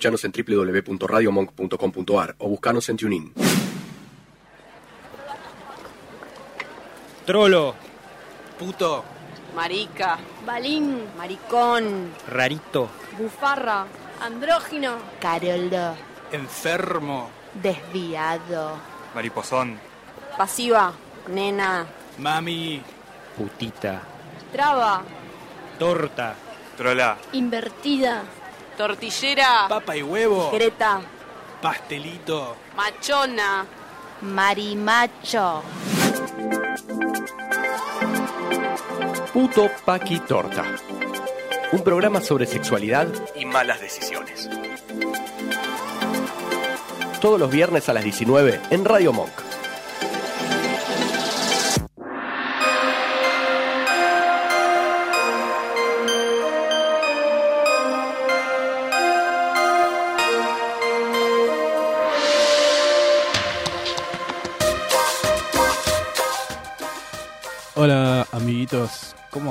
escuchanos en www.radiomonk.com.ar o buscanos en TuneIn. Trolo. Puto. Marica. Balín. Maricón. Rarito. Bufarra. Andrógino. Caroldo. Enfermo. Desviado. Mariposón. Pasiva. Nena. Mami. Putita. Traba. Torta. Trola. Invertida. Tortillera. Papa y huevo. Greta. Pastelito. Machona. Marimacho. Puto Paqui Torta. Un programa sobre sexualidad y malas decisiones. Todos los viernes a las 19 en Radio Monk.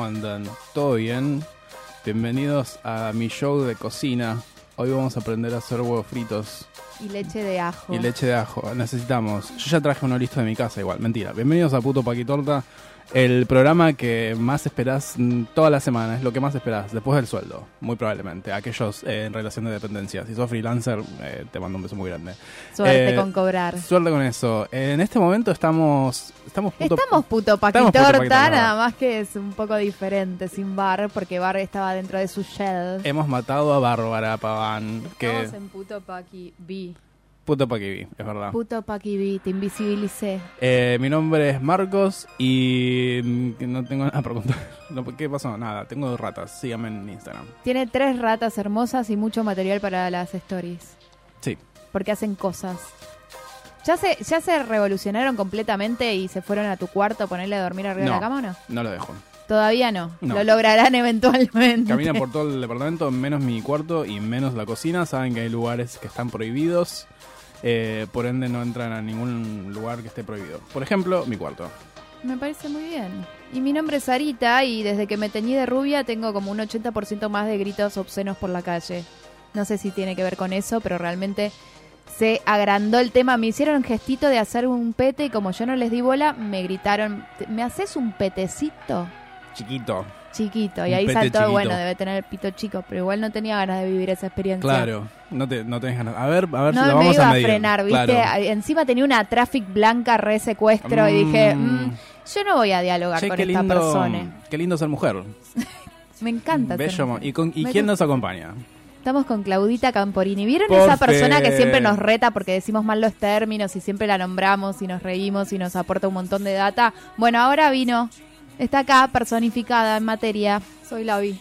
Andan? ¿Todo bien? Bienvenidos a mi show de cocina. Hoy vamos a aprender a hacer huevos fritos Y leche de ajo. y leche de ajo. Necesitamos. Yo ya traje uno listo de mi casa igual, mentira. Bienvenidos a Puto Paquitorta, el programa que más esperás mm, toda la semana, es lo que más esperás, después del sueldo, muy probablemente. Aquellos eh, en relación de dependencia. Si sos freelancer, eh, te mando un beso muy grande. Suerte Eh, con cobrar. Suerte con eso. En este momento estamos. Estamos puto, Estamos puto Estamos puto paquitorta, nada más que es un poco diferente sin bar, porque bar estaba dentro de su shell. Hemos matado a Bárbara Paván. Que Estamos en puto paqui B. puto paquivi, es verdad. Puto paqui B, te invisibilicé. Eh, mi nombre es Marcos y mm, no tengo nada para contar. No, ¿Qué pasó? Nada, tengo dos ratas. Síganme en Instagram. Tiene tres ratas hermosas y mucho material para las stories, Sí. porque hacen cosas. ¿Ya se, ¿Ya se revolucionaron completamente y se fueron a tu cuarto a ponerle a dormir arriba de No. la cama o no? No lo dejo. Todavía no. No. Lo lograrán eventualmente. Camina por todo el departamento, menos mi cuarto y menos la cocina. Saben que hay lugares que están prohibidos. Eh, por ende, no entran a ningún lugar que esté prohibido. Por ejemplo, mi cuarto. Me parece muy bien. Y mi nombre es Sarita y desde que me teñí de rubia tengo como un 80% más de gritos obscenos por la calle. No sé si tiene que ver con eso, pero realmente se agrandó el tema. Me hicieron un gestito de hacer un pete y como yo no les di bola, me gritaron, ¿me haces un petecito? Chiquito. Chiquito. Y Un ahí saltó, chiquito. bueno, debe tener el pito chico, pero igual no tenía ganas de vivir esa experiencia. Claro. No, te, no tenés ganas. A ver, a ver No si me vamos iba a medir. frenar, ¿viste? Claro. Encima tenía una traffic blanca re secuestro y dije, Mm. "Mm, yo no voy a dialogar Che, con esta lindo, persona. qué lindo ser mujer. Me encanta. ser Bello. mujer. ¿Y, con, ¿y Me quién nos acompaña? Estamos con Claudita Camporini. ¿Vieron esa persona que siempre nos reta porque decimos mal los términos y siempre la nombramos y nos reímos y nos aporta un montón de data? Bueno, ahora vino. Está acá personificada en materia. Soy la vi.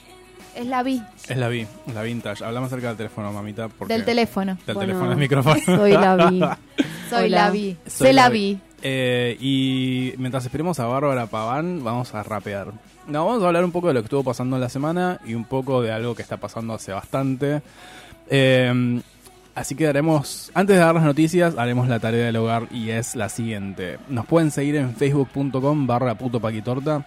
Es la vi Es la vi, la vintage. Hablamos cerca del teléfono, mamita. Porque del teléfono. Del Bueno. teléfono, del micrófono. Soy la vi. Soy Hola. la vi. Soy Se la la vi. vi. Eh, y mientras esperemos a Bárbara Paván, vamos a rapear. No, vamos a hablar un poco de lo que estuvo pasando en la semana y un poco de algo que está pasando hace bastante. Eh, así que haremos, antes de dar las noticias, haremos la tarea del hogar y es la siguiente. Nos pueden seguir en facebook.com barra puto paquitorta.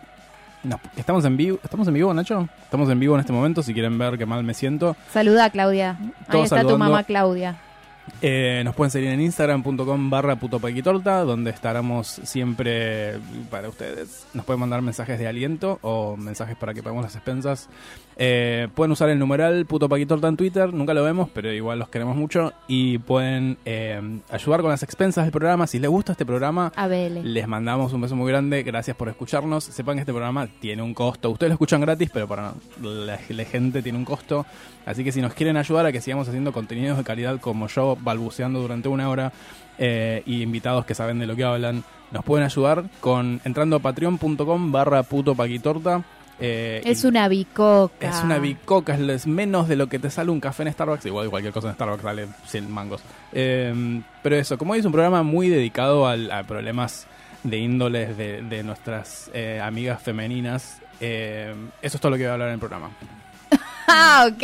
Nos- estamos en vivo, ¿estamos en vivo, Nacho? Estamos en vivo en este momento, si quieren ver qué mal me siento. Saluda, Claudia. Ahí está tu mamá, Claudia. Eh, nos pueden seguir en instagram.com barra putopaquitorta, donde estaremos siempre para ustedes. Nos pueden mandar mensajes de aliento o mensajes para que paguemos las expensas. Eh, pueden usar el numeral putopaquitorta en Twitter, nunca lo vemos, pero igual los queremos mucho. Y pueden eh, ayudar con las expensas del programa. Si les gusta este programa, les mandamos un beso muy grande. Gracias por escucharnos. Sepan que este programa tiene un costo. Ustedes lo escuchan gratis, pero para la, la gente tiene un costo. Así que si nos quieren ayudar a que sigamos haciendo contenidos de calidad como yo, balbuceando durante una hora, eh, y invitados que saben de lo que hablan, nos pueden ayudar con entrando a patreon.com barra puto paquitorta. eh, Es una bicoca. es una bicoca, es- menos de lo que te sale un café en Starbucks. Igual cualquier cosa en Starbucks vale 100 mangos. Eh, pero eso, como es un programa muy dedicado al- a problemas de índoles de, de nuestras eh, amigas femeninas, eh, eso es todo lo que voy a hablar en el programa. Ah, ok.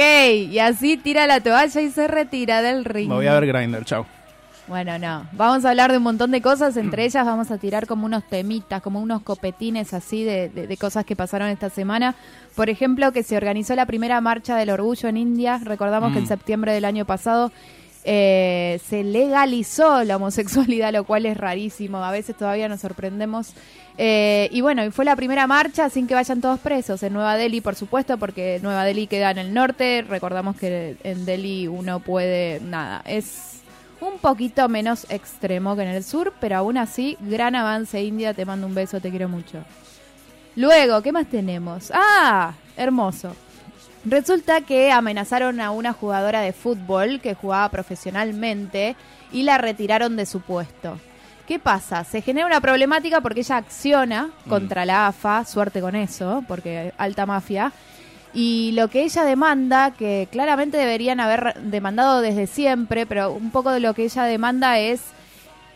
Y así tira la toalla y se retira del ring. Me voy a ver Grinder, chao. Bueno, no. Vamos a hablar de un montón de cosas. Entre ellas vamos a tirar como unos temitas, como unos copetines así de, de- de cosas que pasaron esta semana. Por ejemplo, que se organizó la primera marcha del orgullo en India. Recordamos que en Mm. septiembre del año pasado eh, se legalizó la homosexualidad, lo cual es rarísimo. A veces todavía nos sorprendemos. Eh, y bueno, y fue la primera marcha sin que vayan todos presos. En Nueva Delhi, por supuesto, porque Nueva Delhi queda en el norte. Recordamos que en Delhi uno puede. Nada, es un poquito menos extremo que en el sur, pero aún así, gran avance India. Te mando un beso, te quiero mucho. Luego, ¿qué más tenemos? Ah, hermoso. Resulta que amenazaron a una jugadora de fútbol que jugaba profesionalmente y la retiraron de su puesto. ¿Qué pasa? Se genera una problemática porque ella acciona contra la AFA, suerte con eso, porque alta mafia. Y lo que ella demanda, que claramente deberían haber demandado desde siempre, pero un poco de lo que ella demanda es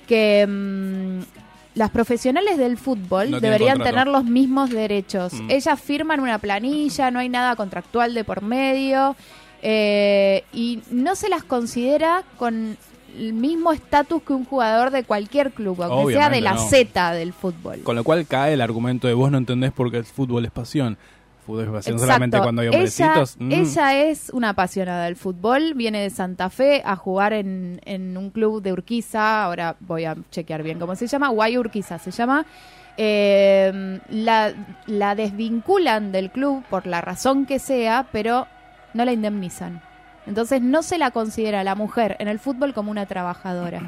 que mm, las profesionales del fútbol No deberían tener los mismos derechos. Mm. Ellas firman una planilla, no hay nada contractual de por medio eh, y no se las considera con el mismo estatus que un jugador de cualquier club, aunque sea de la no. Z del fútbol. Con lo cual cae el argumento de vos no entendés porque el fútbol es pasión. Fútbol es pasión Exacto. solamente cuando hay ella, hombrecitos. Mm. ella es una apasionada del fútbol, viene de Santa Fe a jugar en, en un club de Urquiza, ahora voy a chequear bien cómo se llama, Guay Urquiza se llama. Eh, la, la desvinculan del club por la razón que sea, pero no la indemnizan. Entonces no se la considera la mujer en el fútbol como una trabajadora.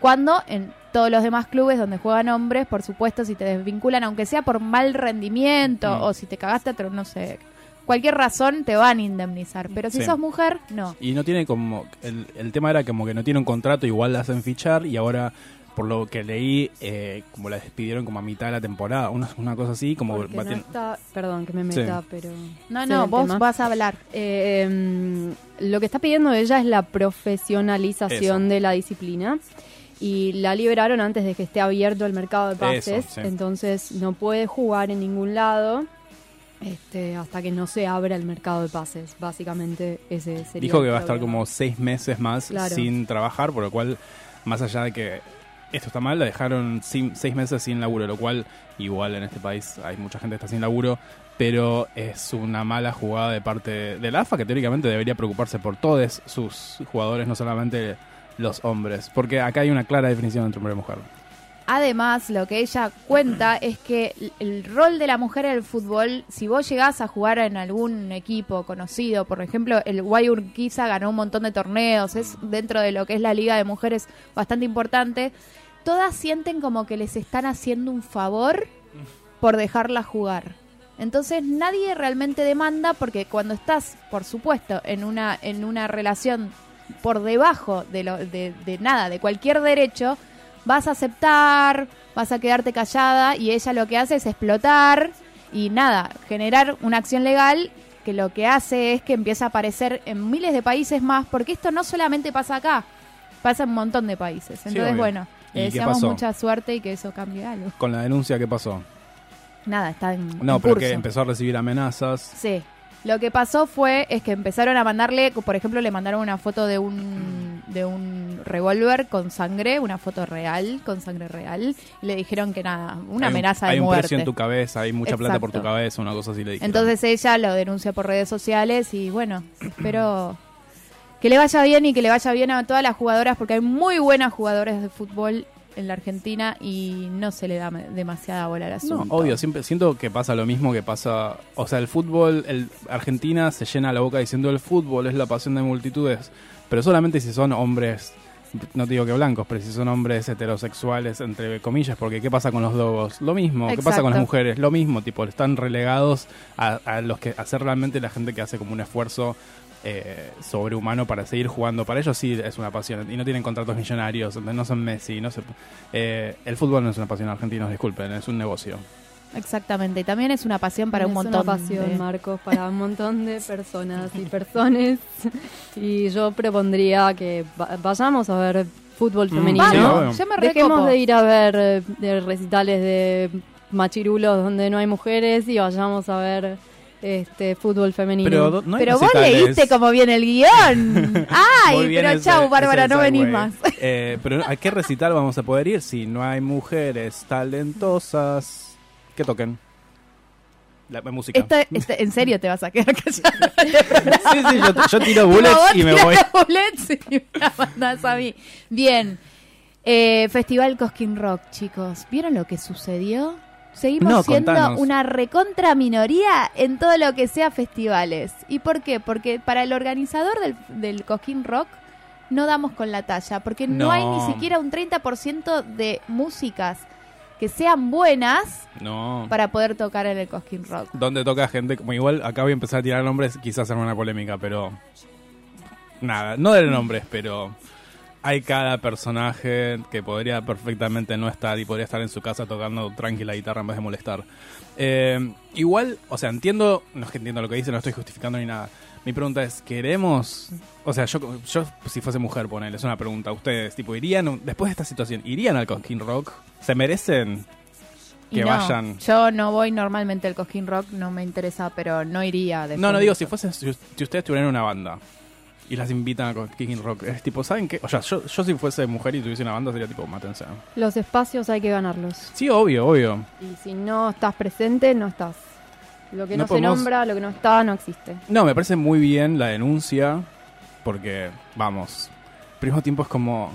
Cuando en todos los demás clubes donde juegan hombres, por supuesto, si te desvinculan, aunque sea por mal rendimiento o si te cagaste, pero no sé, cualquier razón te van a indemnizar. Pero si Sí. sos mujer, no. Y no tiene como. El, el tema era como que no tiene un contrato, igual la hacen fichar y ahora, por lo que leí, eh, como la despidieron como a mitad de la temporada, una, una cosa así, como. Porque no batien- está, perdón que me meta, Sí. pero... No, no, vos tema. vas a hablar. Eh, em, lo que está pidiendo ella es la profesionalización Eso. de la disciplina y la liberaron antes de que esté abierto el mercado de pases, Eso, sí. entonces no puede jugar en ningún lado este, hasta que no se abra el mercado de pases. Básicamente ese sería. Dijo que va a estar como seis meses más Claro. sin trabajar, por lo cual, más allá de que esto está mal, la dejaron sin- seis meses sin laburo, lo cual, igual en este país hay mucha gente que está sin laburo, pero es una mala jugada de parte de la AFA, que teóricamente debería preocuparse por todos sus jugadores, no solamente los hombres, porque acá hay una clara definición entre hombre y mujer. Además, lo que ella cuenta es que el- rol de la mujer en el fútbol, si vos llegás a jugar en algún equipo conocido, por ejemplo, el Guay Urquiza ganó un montón de torneos, es dentro de lo que es la liga de mujeres bastante importante, todas sienten como que les están haciendo un favor por dejarla jugar. Entonces nadie realmente demanda porque cuando estás, por supuesto, en una, en una relación por debajo de, lo, de, de nada, de cualquier derecho, vas a aceptar, vas a quedarte callada y ella lo que hace es explotar y nada, generar una acción legal que lo que hace es que empieza a aparecer en miles de países más, porque esto no solamente pasa acá, pasa en un montón de países. Entonces, bueno, ¿Y le deseamos mucha suerte y que eso cambie algo. Con la denuncia, ¿qué pasó? Nada, está en, No, en pero curso. que empezó a recibir amenazas. Sí. Lo que pasó fue es que empezaron a mandarle, por ejemplo, le mandaron una foto de un de un revólver con sangre, una foto real con sangre real y le dijeron que nada, una Hay un- amenaza Hay de un muerte. precio en tu cabeza, hay mucha plata por tu cabeza, una cosa así le dijeron. Entonces ella lo denuncia por redes sociales y bueno, espero que le vaya bien y que le vaya bien a todas las jugadoras porque hay muy buenas jugadoras de fútbol en la Argentina y no se le da demasiada bola al No, asunto. obvio, siempre siento que pasa lo mismo que pasa, o sea, el fútbol, el Argentina se llena la boca diciendo el fútbol es la pasión de multitudes, pero solamente si son hombres, no te digo que blancos, pero si son hombres heterosexuales entre comillas, porque qué pasa con los dogos, lo mismo, qué pasa con las mujeres, lo mismo, tipo, están relegados a, a los que a ser realmente la gente que hace como un esfuerzo eh, sobrehumano para seguir jugando. Para ellos sí es una pasión y no tienen contratos millonarios, entonces no son Messi, no se, eh, el fútbol no es una pasión argentina, disculpen, es un negocio. Exactamente, y también es una pasión para un es montón una pasión, de- Marcos, para un montón de personas y personas. Y yo propondría que va- vayamos a ver fútbol Mm, femenino. sí, Vamos, obvio. yo me Dejemos de ir a ver eh, de recitales de machirulos donde no hay mujeres y vayamos a ver este fútbol femenino. Pero no vos leíste cómo viene el guion. Ay, pero chau, Bárbara, no venís más. Eh, pero ¿a qué recital vamos a poder ir si no hay mujeres talentosas que toquen? La, la música. ¿En serio te vas a quedar callado? Sí, sí, yo, yo tiro bullets y me voy. bullets y me la mandás a mí. Bien. Eh, Festival Cosquín Rock, chicos. ¿Vieron lo que sucedió? Seguimos No, siendo contanos. una recontra minoría en todo lo que sea festivales. ¿Y por qué? Porque para el organizador del, del Cosquín Rock no damos con la talla. Porque no, No. hay ni siquiera un 30% de músicas que sean buenas No. para poder tocar en el Cosquín Rock. Donde toca gente, como igual acá voy a empezar a tirar nombres, quizás hacer una polémica, pero nada, no de nombres, pero hay cada personaje que podría perfectamente no estar y podría estar en su casa tocando tranquila guitarra en vez de molestar. Eh, igual, o sea, entiendo, no es que entiendo lo que dice, no estoy justificando ni nada. Mi pregunta es, ¿queremos? O sea, yo, yo si fuese mujer, ponele, es una pregunta. ¿Ustedes, tipo, irían, después de esta situación, irían al Cosquín Rock? ¿Se merecen que no, vayan? Yo no voy normalmente al Cosquín Rock, no me interesa, pero no iría. De No, no digo, si fuesen, si, si ustedes tuvieran una banda y las invitan a Kicking Rock, es tipo, ¿saben qué? O sea, yo, yo si fuese mujer y tuviese una banda sería tipo, mátense. Los espacios hay que ganarlos. Sí, obvio, obvio. Y si no estás presente, no estás. Lo que No no, podemos- se nombra, lo que no está, no existe. No, me parece muy bien la denuncia, porque, vamos, mismo tiempo es como...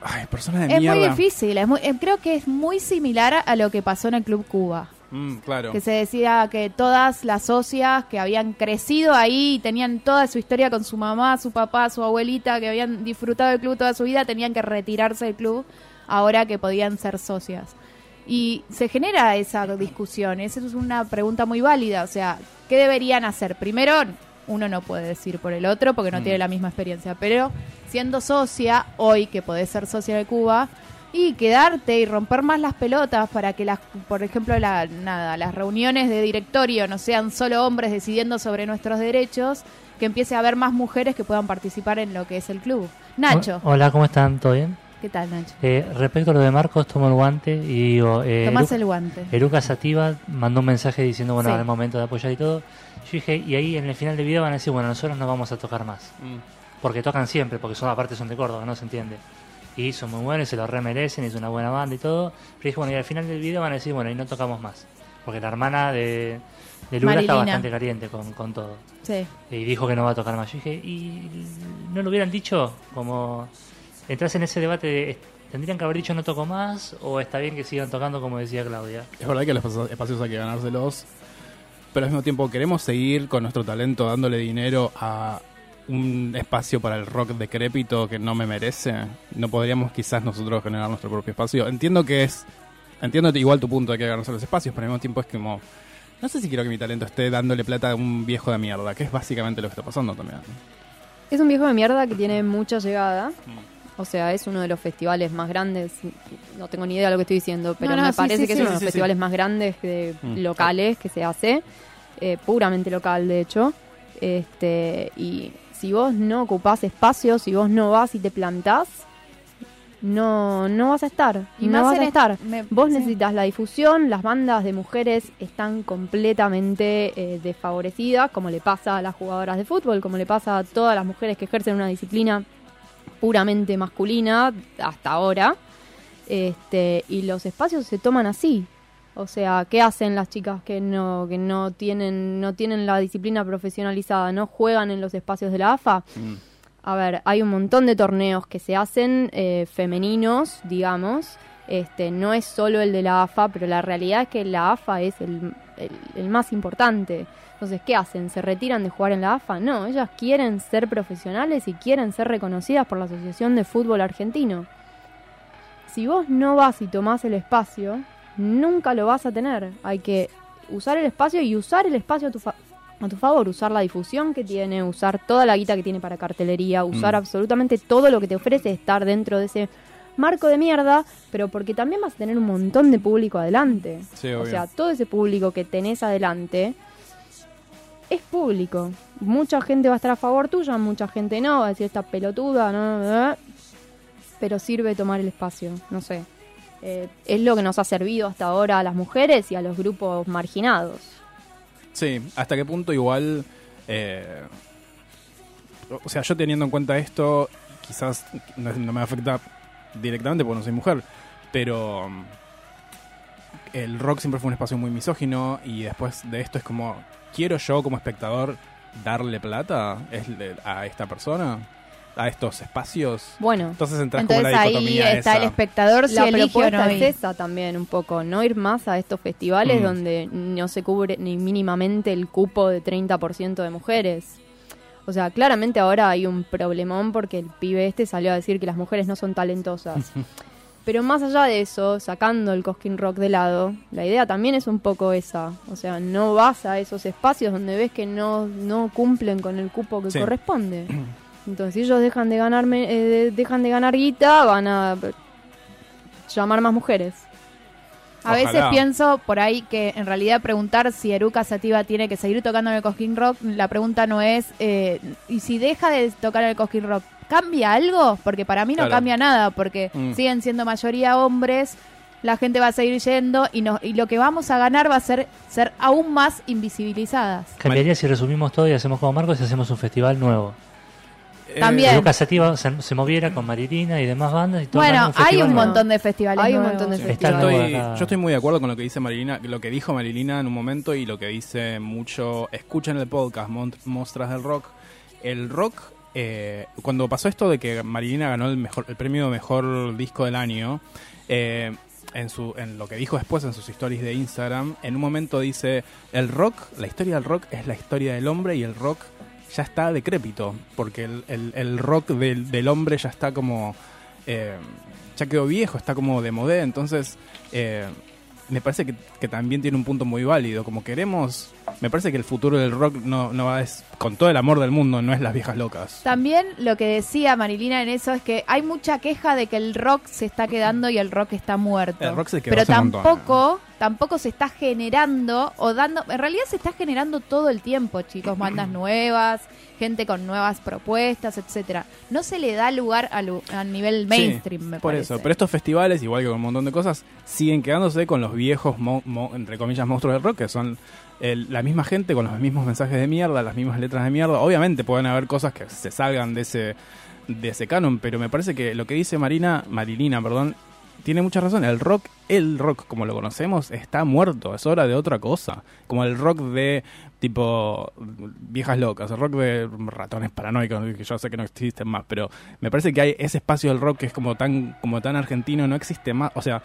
Ay, persona de Es mierda. muy difícil, es muy- eh, creo que es muy similar a lo que pasó en el Club Cuba. Mm, claro. Que se decía que todas las socias que habían crecido ahí y tenían toda su historia con su mamá, su papá, su abuelita, que habían disfrutado del club toda su vida, tenían que retirarse del club ahora que podían ser socias. Y se genera esa discusión, esa es una pregunta muy válida, o sea, ¿qué deberían hacer? Primero, uno no puede decir por el otro porque no Mm. tiene la misma experiencia, pero siendo socia, hoy que podés ser socia de Cuba, y quedarte y romper más las pelotas para que las, por ejemplo, la, nada, las reuniones de directorio no sean solo hombres decidiendo sobre nuestros derechos, que empiece a haber más mujeres que puedan participar en lo que es el club. Nacho, Ho- Hola, ¿cómo están? ¿Todo bien? ¿qué tal Nacho? Eh, respecto a lo de Marcos, tomo el guante y digo... Eh, Tomás el guante. Eruca Sativa mandó un mensaje diciendo, bueno, Sí. ahora es el momento de apoyar y todo. Yo dije, y ahí en el final del video van a decir, bueno, nosotros no vamos a tocar más. Mm. Porque tocan siempre, porque son aparte son de Córdoba, no se entiende. Y son muy buenos, y se lo remerecen, es una buena banda y todo. Pero dije, bueno, y al final del video van a decir, bueno, y no tocamos más. Porque la hermana de, de Lula está bastante caliente con, con todo. Sí. Y dijo que no va a tocar más. Yo dije, ¿y no lo hubieran dicho? Como entras en ese debate de, ¿est- ¿tendrían que haber dicho no toco más? ¿O está bien que sigan tocando como decía Claudia? Es verdad que los espacios hay que ganárselos, pero al mismo tiempo queremos seguir con nuestro talento dándole dinero a un espacio para el rock decrépito que no me merece. No podríamos quizás nosotros generar nuestro propio espacio. Entiendo que es, entiendo igual tu punto de que hay que ganarse los espacios, pero al mismo tiempo es como, no sé si quiero que mi talento esté dándole plata a un viejo de mierda, que es básicamente lo que está pasando también. Es un viejo de mierda que tiene mucha llegada. O sea, es uno de los festivales más grandes. No tengo ni idea de lo que estoy diciendo, pero No, no, me sí, parece sí, que sí. es uno de los sí, sí. festivales más grandes de- Mm. locales que se hace. eh, puramente local, de hecho. Este, y si vos no ocupás espacios, si vos no vas y te plantás, no, no vas a estar. Y no vas a est- estar. me- Vos sí. necesitas la difusión, las bandas de mujeres están completamente eh, desfavorecidas, como le pasa a las jugadoras de fútbol, como le pasa a todas las mujeres que ejercen una disciplina puramente masculina hasta ahora. Este, y los espacios se toman así. O sea, ¿qué hacen las chicas que no, que no tienen, no tienen la disciplina profesionalizada? ¿No juegan en los espacios de la AFA? Mm. A ver, hay un montón de torneos que se hacen eh, femeninos, digamos. Este, no es solo el de la AFA, pero la realidad es que la AFA es el, el- el más importante. Entonces, ¿qué hacen? ¿Se retiran de jugar en la AFA? No, ellas quieren ser profesionales y quieren ser reconocidas por la Asociación de Fútbol Argentino. Si vos no vas y tomás el espacio, nunca lo vas a tener. Hay que usar el espacio y usar el espacio a tu, fa- a tu favor, usar la difusión que tiene, usar toda la guita que tiene para cartelería, usar Mm. absolutamente todo lo que te ofrece estar dentro de ese marco de mierda, pero porque también vas a tener un montón de público adelante. Sí, o sea, todo ese público que tenés adelante es público. Mucha gente va a estar a favor tuya, mucha gente no, va a decir esta pelotuda, no, no. pero sirve tomar el espacio, no sé. Eh, es lo que nos ha servido hasta ahora a las mujeres y a los grupos marginados. Sí, hasta qué punto igual... eh, o sea, yo teniendo en cuenta esto, quizás no, me afecta directamente porque no soy mujer, pero um, el rock siempre fue un espacio muy misógino y después de esto es como, ¿quiero yo como espectador darle plata a esta persona? ¿A estos espacios? Bueno, Entonces entras como Entonces la ahí está el espectador si la elige o propuesta no es esa también un poco, no ir más a estos festivales Mm. donde no se cubre ni mínimamente el cupo de 30% de mujeres. O sea, claramente ahora hay un problemón porque el pibe este salió a decir que las mujeres no son talentosas. Pero más allá de eso, sacando el Cosquín Rock de lado, la idea también es un poco esa. O sea, no vas a esos espacios donde ves que no, no cumplen con el cupo que Sí. corresponde. Entonces, si ellos dejan de, ganarme, eh, dejan de ganar guita, van a llamar más mujeres. A veces pienso por ahí que en realidad preguntar si Eruca Sativa tiene que seguir tocando en el Cosquín Rock, la pregunta no es, eh, ¿y si deja de tocar en el Cosquín Rock, cambia algo? Porque para mí no Claro. cambia nada, porque Mm. siguen siendo mayoría hombres, la gente va a seguir yendo y, no, y lo que vamos a ganar va a ser ser aún más invisibilizadas. Cambiaría si resumimos todo y hacemos como Marcos y hacemos un festival nuevo. Eh, También. Lucas Sativa se, se moviera con Marilina y demás bandas y todo Bueno, un hay un nuevo. montón de festivales. Hay un nuevos. montón de Yo festivales. estoy, yo estoy muy de acuerdo con lo que dice Marilina, lo que dijo Marilina en un momento y lo que dice mucho. Escuchen el podcast Mon- Mostras del Rock. El rock, eh, cuando pasó esto de que Marilina ganó el mejor, el premio mejor disco del año, eh, en su, en lo que dijo después en sus stories de Instagram, en un momento dice el rock, la historia del rock es la historia del hombre y el rock ya está decrépito, porque el, el- el rock del, del hombre ya está como eh, ya quedó viejo, está como de modé, entonces eh, me parece que, que también tiene un punto muy válido, como queremos, me parece que el futuro del rock no, no va es con todo el amor del mundo, no es las viejas locas. También lo que decía Marilina en eso es que hay mucha queja de que el rock se está quedando y el rock está muerto. El rock se quedó Pero hace un montón, tampoco, tampoco se está generando o dando, en realidad se está generando todo el tiempo, chicos, bandas nuevas, gente con nuevas propuestas, etcétera. No se le da lugar a, lu- a nivel mainstream, Sí, me por parece. eso, pero estos festivales, igual que con un montón de cosas, siguen quedándose con los viejos, mo- mo- entre comillas, monstruos del rock, que son el- la misma gente con los mismos mensajes de mierda, las mismas letras de mierda. Obviamente pueden haber cosas que se salgan de ese, de ese canon, pero me parece que lo que dice Marina, Marilina, perdón, tiene mucha razón. El rock, el rock como lo conocemos, está muerto. Es hora de otra cosa. Como el rock de tipo viejas locas, el rock de ratones paranoicos, que yo sé que no existen más, pero me parece que hay ese espacio del rock que es como tan, como tan argentino, no existe más. O sea,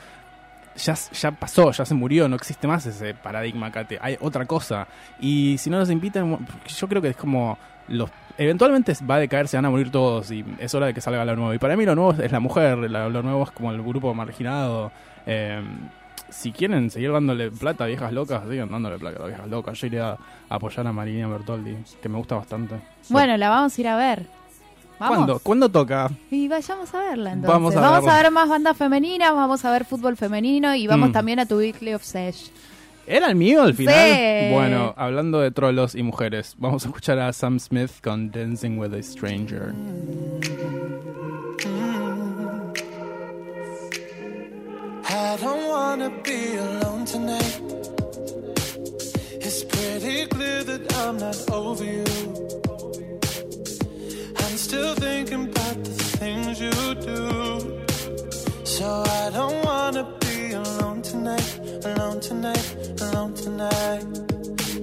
ya, ya pasó, ya se murió, no existe más ese paradigma acá, te- hay otra cosa. Y si no nos invitan, yo creo que es como los eventualmente va a decaer, se van a morir todos y es hora de que salga lo nuevo. Y para mí lo nuevo es la mujer, lo nuevo es como el grupo marginado. Eh, si quieren seguir dándole plata a viejas locas, sigan dándole plata a viejas locas. Yo iré a apoyar a Marina Bertoldi, que me gusta bastante. Bueno, la vamos a ir a ver. Vamos. ¿Cuándo? ¿Cuándo toca? Y vayamos a verla entonces. Vamos Vamos a a, verla. ver más bandas femeninas, vamos a ver fútbol femenino y vamos Mm. también a tu Weekly of Sesh. ¿Era el mío al final? Sí. Bueno, hablando de trolos y mujeres, vamos a escuchar a Sam Smith con Dancing with a Stranger. I don't wanna be alone tonight. It's pretty clear that I'm not over you. Still thinking about the things you do. So I don't wanna be alone tonight, alone tonight, alone tonight.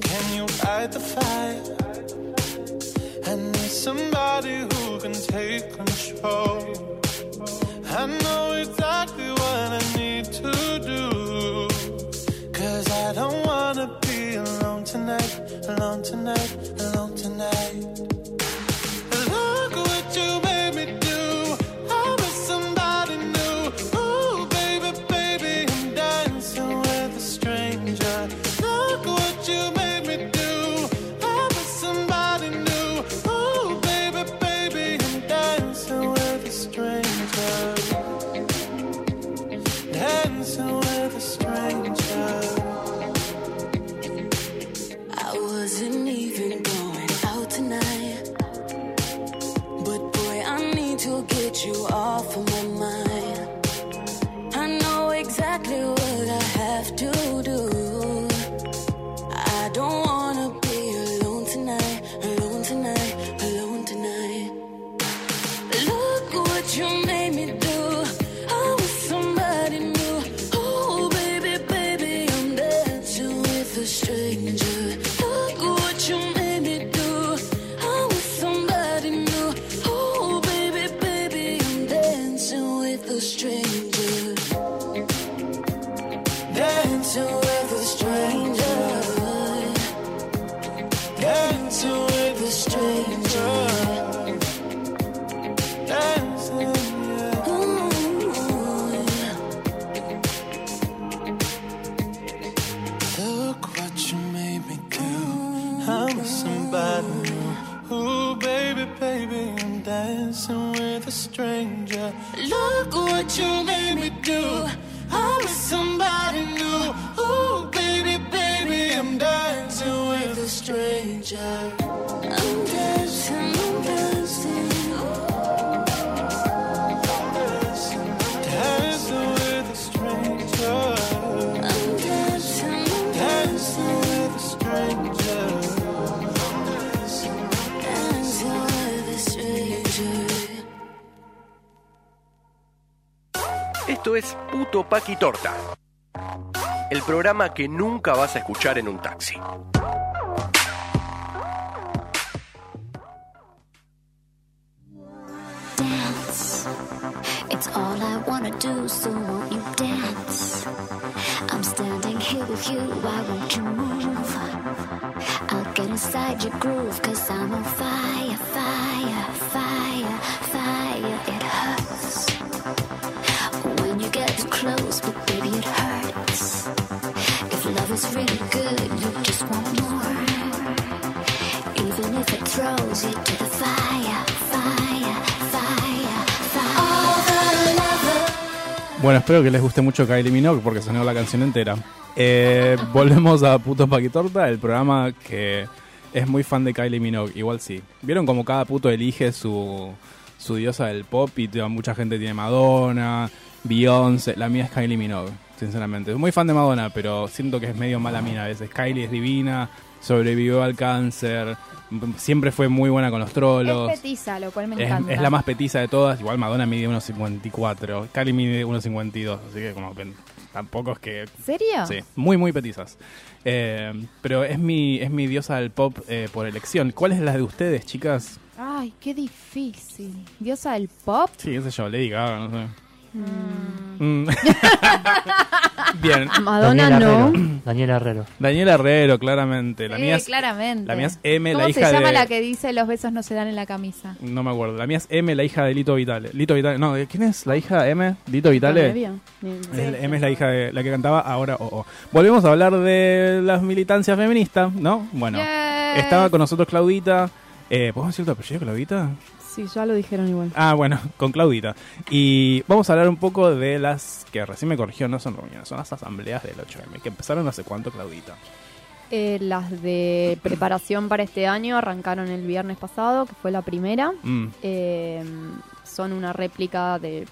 Can you fight the fight? I need somebody who can take control. I know exactly what I need to do. Cause I don't wanna be alone tonight, alone tonight, alone tonight. Esto es Puto Paqui Torta. El programa que nunca vas a escuchar en un taxi. Wanna do, so won't you dance? I'm standing here with you, why won't you move? I'll get inside your groove, cause I'm on fire, fire, fire, fire. It hurts when you get too close, but baby, it hurts. If love is really good, you just want more. Even if it throws you Bueno, espero que les guste mucho Kylie Minogue porque sonó la canción entera. Eh, volvemos a Puto Paquitorta, el programa que es muy fan de Kylie Minogue. Igual sí. ¿Vieron como cada puto elige su, su diosa del pop y mucha gente tiene Madonna, Beyoncé? La mía es Kylie Minogue, sinceramente. Muy fan de Madonna, pero siento que es medio mala mina a veces. Kylie es divina, sobrevivió al cáncer, siempre fue muy buena con los trolos. Es petiza, lo cual me Es, encanta. es la más petiza de todas. Igual Madonna mide 1,54. Kylie mide 1,52. Así que como que tampoco es que... ¿Serio? Sí, muy, muy petizas. Eh, pero es mi, es mi diosa del pop eh, por elección. ¿Cuál es la de ustedes, chicas? Ay, qué difícil. Diosa del pop. Sí, qué sé yo, Lady Gaga, no sé. Mm. Mm. Bien. Madonna no. Herrero. Daniela Herrero. Daniela Herrero, claramente. La Sí, mía es, claramente. la mía es M, ¿Cómo la se hija llama de... la que dice los besos no se dan en la camisa? No me acuerdo. La mía es M, la hija de Lito Vitale. Lito Vitale. No, ¿quién es la hija de M? Lito Vitale. M es la hija de la que cantaba ahora oh, oh. Volvemos a hablar de las militancias feministas, ¿no? Bueno, estaba con nosotros Claudita. Eh, ¿Podemos decir tu apellido, Claudita? Sí, ya lo dijeron igual. Ah, bueno, con Claudita. Y vamos a hablar un poco de las que recién me corrigió, no son reuniones, son las asambleas del 8M, que empezaron hace cuánto, Claudita. Eh, las de preparación para este año arrancaron el viernes pasado, que fue la primera. Mm. Eh, son una réplica de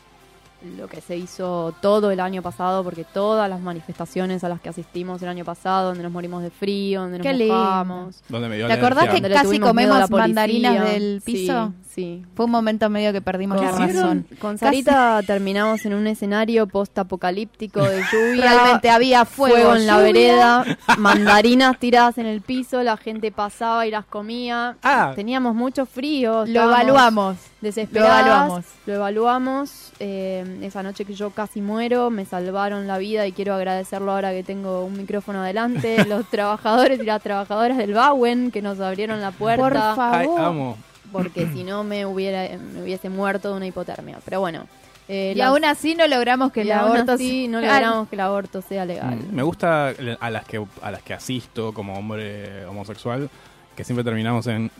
lo que se hizo todo el año pasado, porque todas las manifestaciones a las que asistimos el año pasado, donde nos morimos de frío, donde nos Qué mojamos. ¿Te acordás que Donde casi comemos mandarinas del piso? Sí. Fue un momento medio que perdimos la razón. Con Casi- Sarita terminamos en un escenario post-apocalíptico de lluvia. Realmente había fuego, en la lluvia. vereda, mandarinas tiradas en el piso, la gente pasaba y las comía. Ah. Teníamos mucho frío. Lo evaluamos. Desesperadas. Lo evaluamos. Lo evaluamos. Eh, esa noche que yo casi muero, me salvaron la vida y quiero agradecerlo ahora que tengo un micrófono adelante. los trabajadores y las trabajadoras del Bauen que nos abrieron la puerta. Por favor. Ay, amo. Porque si no me hubiera me hubiese muerto de una hipotermia. Pero bueno. eh, Y las- aún así no logramos que el aborto así no logramos que el aborto sea legal. Mm, Me gusta a las que a las que asisto como hombre homosexual, que siempre terminamos en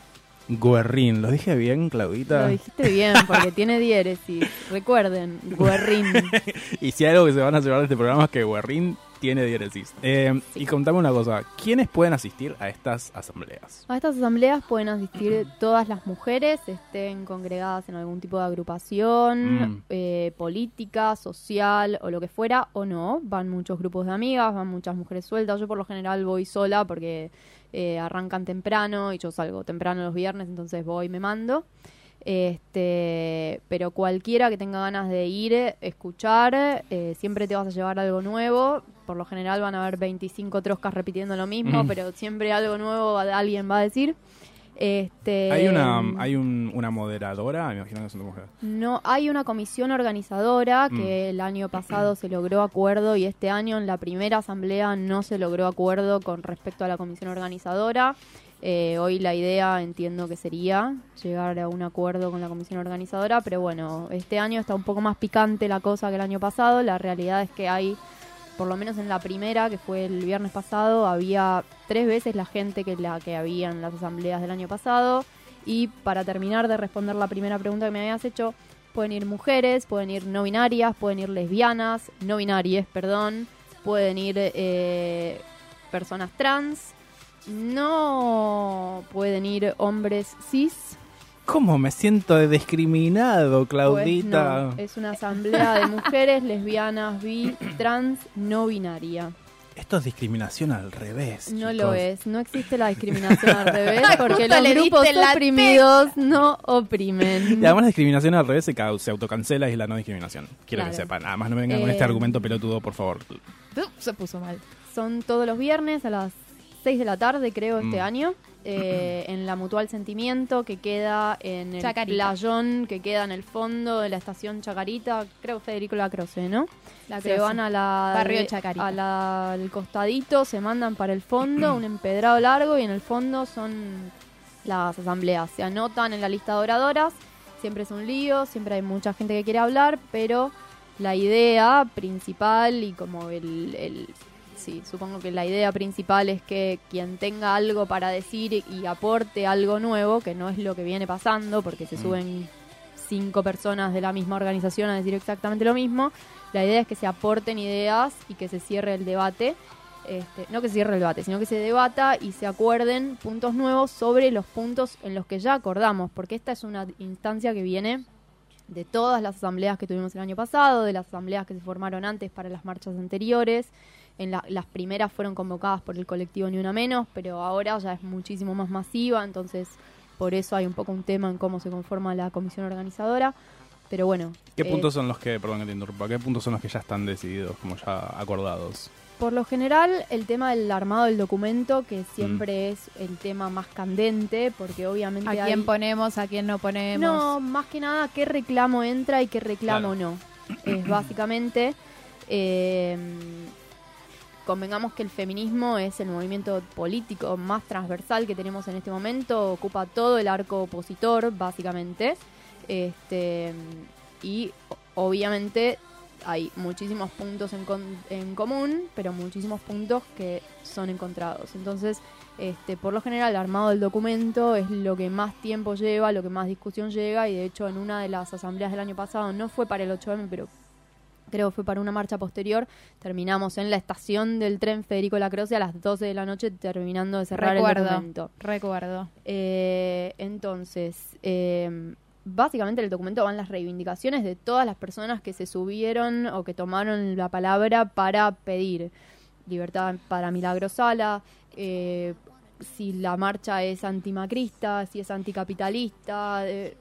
Guerrín. ¿Lo dije bien, Claudita? Lo dijiste bien, porque tiene diéresis. Recuerden, guerrín. y si hay algo que se van a llevar de este programa es que Guerrín tiene diéresis. Eh, Y contame una cosa, ¿quiénes pueden asistir a estas asambleas? A estas asambleas pueden asistir todas las mujeres, estén congregadas en algún tipo de agrupación Mm. eh, política, social o lo que fuera, o no. Van muchos grupos de amigas, van muchas mujeres sueltas. Yo por lo general voy sola porque eh, arrancan temprano y yo salgo temprano los viernes, entonces voy y me mando. Este, pero cualquiera que tenga ganas de ir, escuchar, eh, siempre te vas a llevar algo nuevo. Por lo general van a haber 25 troscas repitiendo lo mismo, Mm. pero siempre algo nuevo alguien va a decir. Este, Hay una, hay un- una moderadora, me imagino que es una mujer. no, hay una comisión organizadora Mm. que el año pasado se logró acuerdo y este año en la primera asamblea no se logró acuerdo con respecto a la comisión organizadora. Eh, hoy la idea entiendo que sería llegar a un acuerdo con la comisión organizadora, pero bueno, este año está un poco más picante la cosa que el año pasado. La realidad es que hay, por lo menos en la primera, que fue el viernes pasado, había tres veces la gente que la que había en las asambleas del año pasado. Y para terminar de responder la primera pregunta que me habías hecho, pueden ir mujeres, pueden ir no binarias, pueden ir lesbianas, no binarias, perdón, pueden ir eh, personas trans, no pueden ir hombres cis. ¿Cómo me siento discriminado, Pues Claudita? no, es una asamblea de mujeres, lesbianas, bi, trans, no binaria. Esto es discriminación al revés. No chicos. lo es, no existe la discriminación al revés, porque los grupos oprimidos no oprimen. Y además la discriminación al revés se, se autocancela y es la no discriminación. Quiero que sepan. Además no me vengan con Eh, este argumento pelotudo, por favor. Se puso mal. Son todos los viernes a las 6 de la tarde, creo, este Mm. año, eh, en la Mutual Sentimiento, que queda en el Chacarita. playón, que queda en el fondo de la estación Chacarita, creo Federico Lacroce, ¿no? La se van a la, Barrio Chacarita. a la- al costadito, se mandan para el fondo, un empedrado largo, y en el fondo son las asambleas. Se anotan en la lista de oradoras, siempre es un lío, siempre hay mucha gente que quiere hablar, pero la idea principal y como el, el- sí, supongo que la idea principal es que quien tenga algo para decir y aporte algo nuevo, que no es lo que viene pasando, porque se Mm. suben cinco personas de la misma organización a decir exactamente lo mismo, la idea es que se aporten ideas y que se cierre el debate. Este, no que se cierre el debate, sino que se debata y se acuerden puntos nuevos sobre los puntos en los que ya acordamos, porque esta es una instancia que viene de todas las asambleas que tuvimos el año pasado, de las asambleas que se formaron antes para las marchas anteriores. En la- las primeras fueron convocadas por el colectivo Ni Una Menos, pero ahora ya es muchísimo más masiva, entonces por eso hay un poco un tema en cómo se conforma la comisión organizadora. Pero bueno. ¿Qué eh, puntos son los que, perdón que te interrumpa, qué puntos son los que ya están decididos, como ya acordados? Por lo general, el tema del armado del documento, que siempre es el tema más candente, porque obviamente ¿A hay- quién ponemos? ¿A quién no ponemos? No, más que nada, qué reclamo entra y qué reclamo no. Es básicamente, eh, convengamos que el feminismo es el movimiento político más transversal que tenemos en este momento, ocupa todo el arco opositor, básicamente. Este, y obviamente hay muchísimos puntos en común, pero muchísimos puntos que son encontrados. Entonces, este, por lo general, el armado del documento es lo que más tiempo lleva, lo que más discusión llega, y de hecho, en una de las asambleas del año pasado, no fue para el 8M, pero creo que fue para una marcha posterior, terminamos en la estación del tren Federico Lacroce a las 12 de la noche, terminando de cerrar Recuerdo, el documento. Recuerdo. Eh, entonces, eh, básicamente el documento van las reivindicaciones de todas las personas que se subieron o que tomaron la palabra para pedir libertad para Milagro Sala, eh, si la marcha es antimacrista, si es anticapitalista, eh,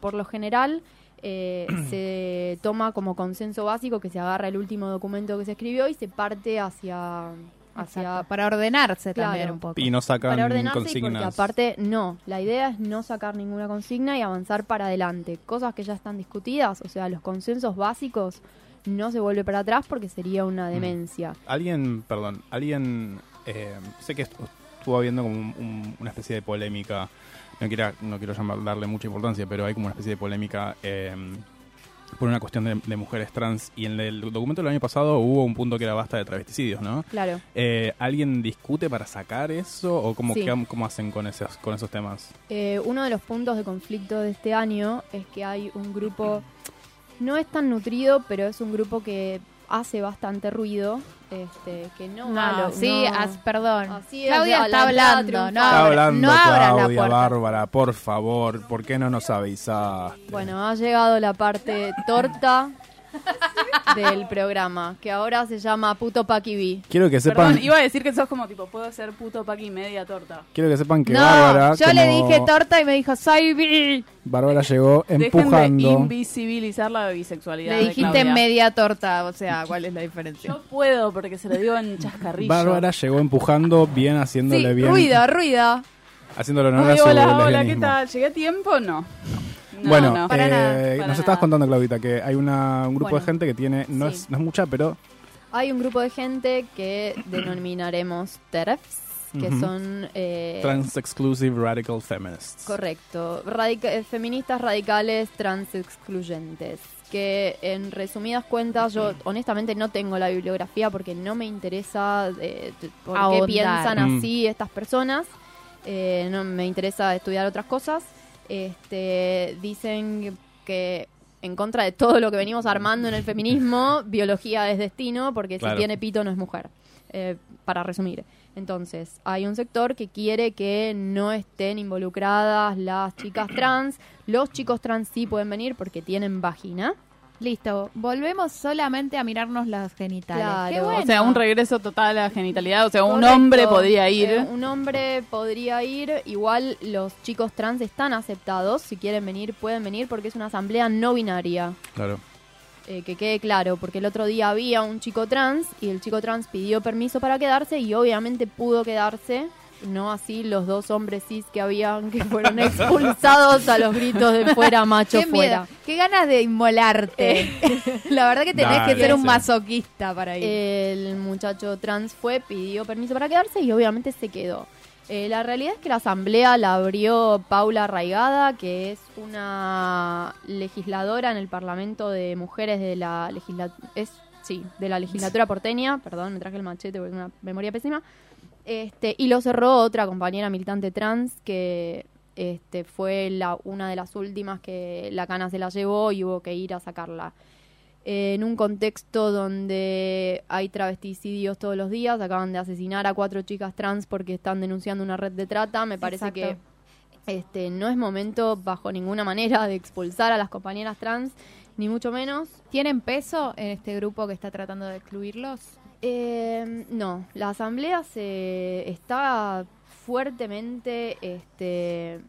por lo general eh, se toma como consenso básico que se agarra el último documento que se escribió y se parte hacia... hacia Exacto, para ordenarse Claro. también un poco. Y no sacan para ordenarse y porque consignas. aparte no, la idea es no sacar ninguna consigna y avanzar para adelante. Cosas que ya están discutidas, o sea, los consensos básicos no se vuelve para atrás porque sería una demencia. Alguien, perdón, alguien, eh, sé que estu- estuvo habiendo como un- un- una especie de polémica, no quiero, no quiero llamar, darle mucha importancia, pero hay como una especie de polémica eh, por una cuestión de, de mujeres trans y en el documento del año pasado hubo un punto que era basta de travesticidios, ¿no? Claro. Eh, ¿Alguien discute para sacar eso o cómo, Sí. qué- cómo hacen con esos, con esos temas? Eh, uno de los puntos de conflicto de este año es que hay un grupo, no es tan nutrido, pero es un grupo que hace bastante ruido, este, que no, No, va a lo- sí, no- perdón. Así es, Claudia está hablando, no Está abra- hablando no abras la Claudia puerta. Bárbara, por favor, ¿por qué no nos avisaste? Bueno, ha llegado la parte torta del programa, que ahora se llama Puto Paqui B. Quiero que sepan, Perdón, iba a decir que sos como tipo, puedo ser puto paqui media torta. quiero que sepan que No, Bárbara, yo le como dije torta y me dijo, soy bi. Bárbara llegó Dejen de empujando. invisibilizar la bisexualidad. Le de dijiste Claudia. media torta, o sea, ¿cuál es la diferencia? Yo puedo porque se lo digo en chascarrillo. Bárbara llegó empujando, bien Sí, haciéndole bien. ruido, ruido. Haciéndole honor Ay, a su hola, hola, ¿qué tal? ¿Llegué a tiempo? No. No, bueno, no. para eh, nada, para nos nada. estabas contando, Claudita, que hay una, un grupo Bueno, de gente que tiene, no, sí. es, no es mucha, pero Hay un grupo de gente que denominaremos TERFs, que son... eh, Trans Exclusive Radical Feminists. Correcto. Radica- eh, feministas radicales trans excluyentes. Que en resumidas cuentas, yo honestamente no tengo la bibliografía porque no me interesa eh, por qué piensan Mm. así estas personas. Eh, no me interesa estudiar otras cosas. Este, dicen que en contra de todo lo que venimos armando en el feminismo, biología es destino, porque Claro. si tiene pito no es mujer. Eh, para resumir. Entonces, hay un sector que quiere que no estén involucradas las chicas trans. Los chicos trans sí pueden venir porque tienen vagina. Listo, volvemos solamente a mirarnos las genitales. Claro. Qué bueno. O sea, un regreso total a la genitalidad. O sea, un hombre podría ir. Eh, un hombre podría ir. Igual los chicos trans están aceptados. Si quieren venir, pueden venir porque es una asamblea no binaria. Claro. Eh, que quede claro, porque el otro día había un chico trans y el chico trans pidió permiso para quedarse y obviamente pudo quedarse. No así los dos hombres cis que habían que fueron expulsados a los gritos de fuera macho Qué fuera. miedo, qué ganas de inmolarte. La verdad que tenés Dale, que ser un masoquista para ir. El muchacho trans fue, pidió permiso para quedarse y obviamente se quedó. Eh, la realidad es que la asamblea la abrió Paula Raigada, que es una legisladora en el Parlamento de Mujeres de la legislatura. Es, sí, de la legislatura porteña. Perdón, me traje el machete porque tengo una memoria pésima. Este, y lo cerró otra compañera militante trans que este, fue la, una de las últimas que la cana se la llevó y hubo que ir a sacarla. Eh, en un contexto donde hay travesticidios todos los días, acaban de asesinar a cuatro chicas trans porque están denunciando una red de trata, me parece Exacto. que este, no es momento bajo ninguna manera de expulsar a las compañeras trans, ni mucho menos. ¿Tienen peso en este grupo que está tratando de excluirlos? Eh, no, la asamblea se está fuertemente, este,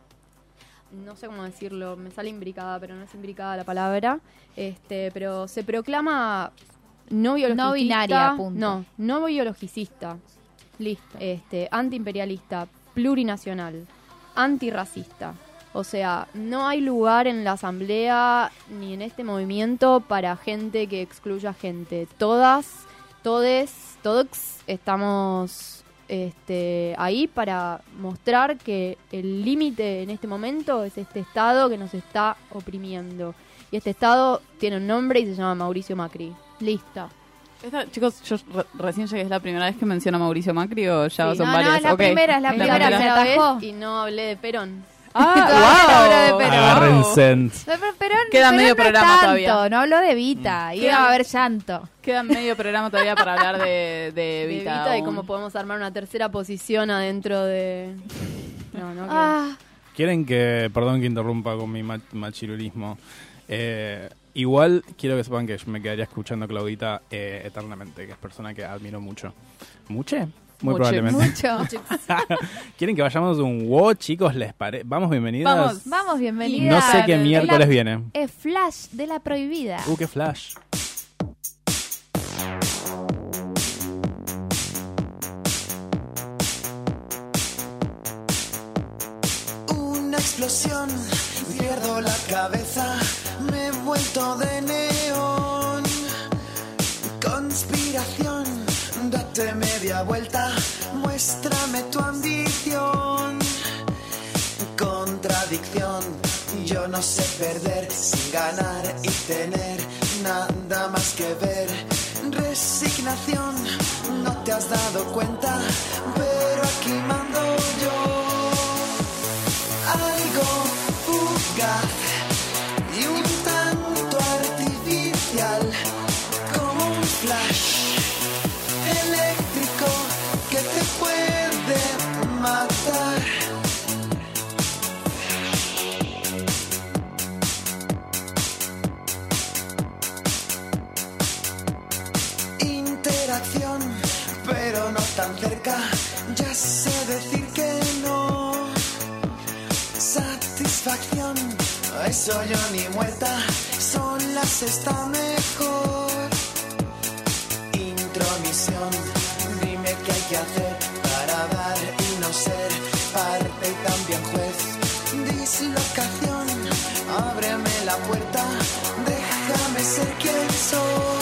no sé cómo decirlo, me sale imbricada, pero no es imbricada la palabra, este, pero se proclama no biologicista, No binaria, punto. no, no biologicista, Listo. este, antiimperialista, plurinacional, antirracista. O sea, no hay lugar en la asamblea ni en este movimiento para gente que excluya gente. Todas, todes, todos estamos este, ahí para mostrar que el límite en este momento es este Estado que nos está oprimiendo. Y este Estado tiene un nombre y se llama Mauricio Macri. Listo. Esta- chicos, yo re- recién llegué. ¿Es la primera vez que menciono a Mauricio Macri o ya Sí. son No, no, varias? es la primera, es la Es primera, la se atajó. y no hablé de Perón. ¡Ah, habló de wow! Perón. Agárrense. Pero, pero- Queda pero medio no programa tanto, todavía. No habló de Evita, iba a haber llanto. Queda medio programa todavía para hablar de, de de Evita. Y cómo podemos armar una tercera posición adentro de... No, no, Ah, Quieren que, perdón que interrumpa con mi ma- machirulismo. Eh, igual quiero que sepan que yo me quedaría escuchando a Claudita eh, eternamente, que es persona que admiro mucho. ¿Muche? Muy Muche. probablemente. mucho. ¿Quieren que vayamos a un wow, chicos? ¿Les pare Vamos, bienvenidas. Vamos. Vamos, bienvenida. No sé qué Es la- miércoles viene. Es Flash de la prohibida. Uh, qué flash. Una explosión, pierdo la cabeza, me he vuelto de neón. Date media vuelta, muéstrame tu ambición. Contradicción, yo no sé perder sin ganar y tener nada más que ver. Resignación, no te has dado cuenta, pero aquí mando yo algo fugaz tan cerca, ya sé decir que no. Satisfacción, eso yo ni muerta, solas está mejor. Intromisión, dime qué hay que hacer para dar y no ser parte y también juez. Dislocación, ábreme la puerta, déjame ser quien soy.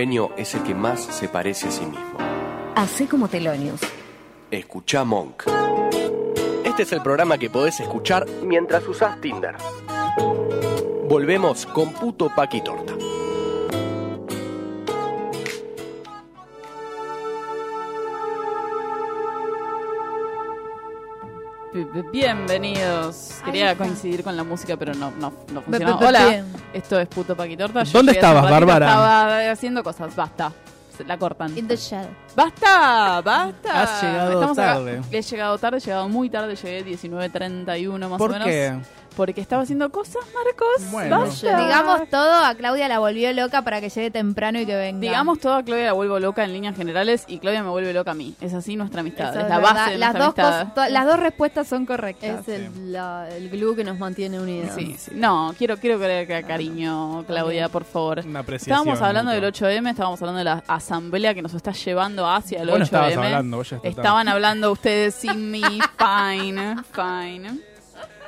Genio es el que más se parece a sí mismo. Hacé como Telonius. Escucha Monk. Este es el programa que podés escuchar mientras usás Tinder. Volvemos con puto Paqui Torta. Bienvenidos. Quería coincidir con la música, pero no, no, no funcionó. Hola. Esto es Puto Paquitorta. Yo ¿Dónde estabas, Bárbara? Estaba haciendo cosas, basta. Se la cortan. In the shadow. ¡Basta! ¡Basta! Has llegado Estamos acá. tarde. He llegado tarde, he llegado muy tarde, llegué 19.31 más ¿Por o menos. qué? Porque estaba haciendo cosas, Marcos. Bueno. Basta. Digamos todo, a Claudia la volvió loca para que llegue temprano y que venga. Digamos todo a Claudia la vuelvo loca en líneas generales y Claudia me vuelve loca a mí. Es así nuestra amistad. Eso es la verdad. base de las nuestra dos amistad. cosas- las dos respuestas son correctas. Es el, la- el glue que nos mantiene unidos. Sí, sí. No, quiero, quiero creer que cariño, Claudia, por favor. Una apreciación Estábamos hablando del 8M, estábamos hablando de la asamblea que nos está llevando hacia el Vos no 8M. estabas hablando, Estaban hablando ustedes sin mí, fine, fine.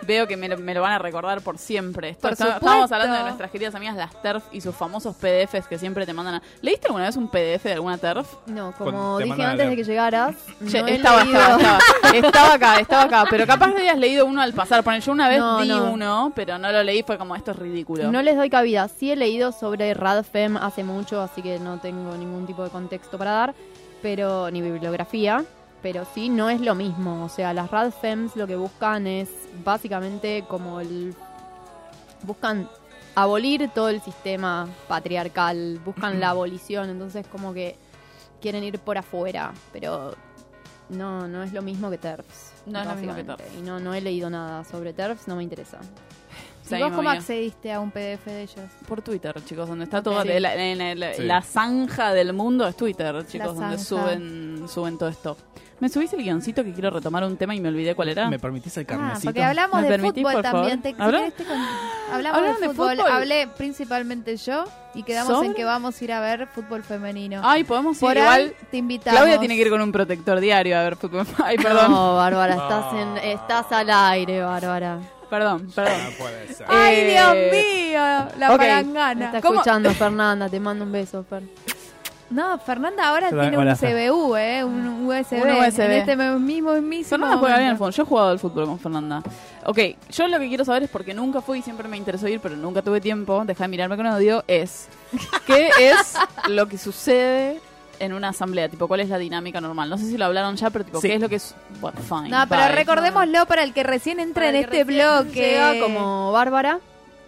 Veo que me, lo- me lo van a recordar por siempre. Esto- Por está- supuesto. estábamos hablando de nuestras queridas amigas las TERF y sus famosos PDFs que siempre te mandan a... ¿Leíste alguna vez un PDF de alguna TERF? No, como dije antes de que llegaras, Che, no he estaba, leído- estaba, estaba, estaba acá, estaba acá. Pero capaz de hayas leído uno al pasar. Poner, yo una vez No, di no. uno, pero no lo leí, fue como esto es ridículo. No les doy cabida. Sí he leído sobre Radfem hace mucho, así que no tengo ningún tipo de contexto para dar, pero ni bibliografía. Pero sí, no es lo mismo. O sea, las Radfems lo que buscan es básicamente como el... Buscan abolir todo el sistema patriarcal, buscan la abolición, entonces como que quieren ir por afuera, pero no, no es lo mismo que TERFs. No es lo mismo que básicamente. Y no, no he leído nada sobre TERFs, no me interesa. ¿Y vos cómo accediste a un PDF de ellos? Por Twitter, chicos, donde está todo. Sí. de la, en el- Sí. la zanja del mundo es Twitter, chicos, donde suben, suben todo esto. ¿Me subís el guioncito que quiero retomar un tema y me olvidé cuál era? ¿Me permitís el Ah, carnecito? porque hablamos ¿Me de permitís, fútbol también. Te, si ¿Habla? te con- hablamos ¿Hablan de de fútbol. fútbol? Hablé principalmente yo y quedamos ¿Sobre? en que vamos a ir a ver fútbol femenino. Ay, podemos ir Por igual. te invitamos. Claudia tiene que ir con un protector diario a ver fútbol. Ay, perdón. No, Bárbara, estás, en, estás al aire, Bárbara. Perdón, perdón. No puede ser. ¡Ay, Eh, Dios mío! La ok. Me palangana. está ¿Cómo? escuchando Fernanda, te mando un beso, Fer. No, Fernanda ahora Hola, tiene un Fer. CBU, ¿eh? Un USB. Un USB. En este mismo, mismo Fernanda juega bien al momento. fútbol. Yo he jugado al fútbol con Fernanda. Ok, yo lo que quiero saber es porque nunca fui y siempre me interesó ir, pero nunca tuve tiempo, deja de mirarme con odio, es ¿qué es lo que sucede en una asamblea? Tipo, ¿cuál es la dinámica normal? No sé si lo hablaron ya, pero tipo, Sí. ¿qué es lo que es? Bueno, fine. No, pero bye. recordémoslo para el que recién entra en Para el que este recién bloque. Llega como Bárbara.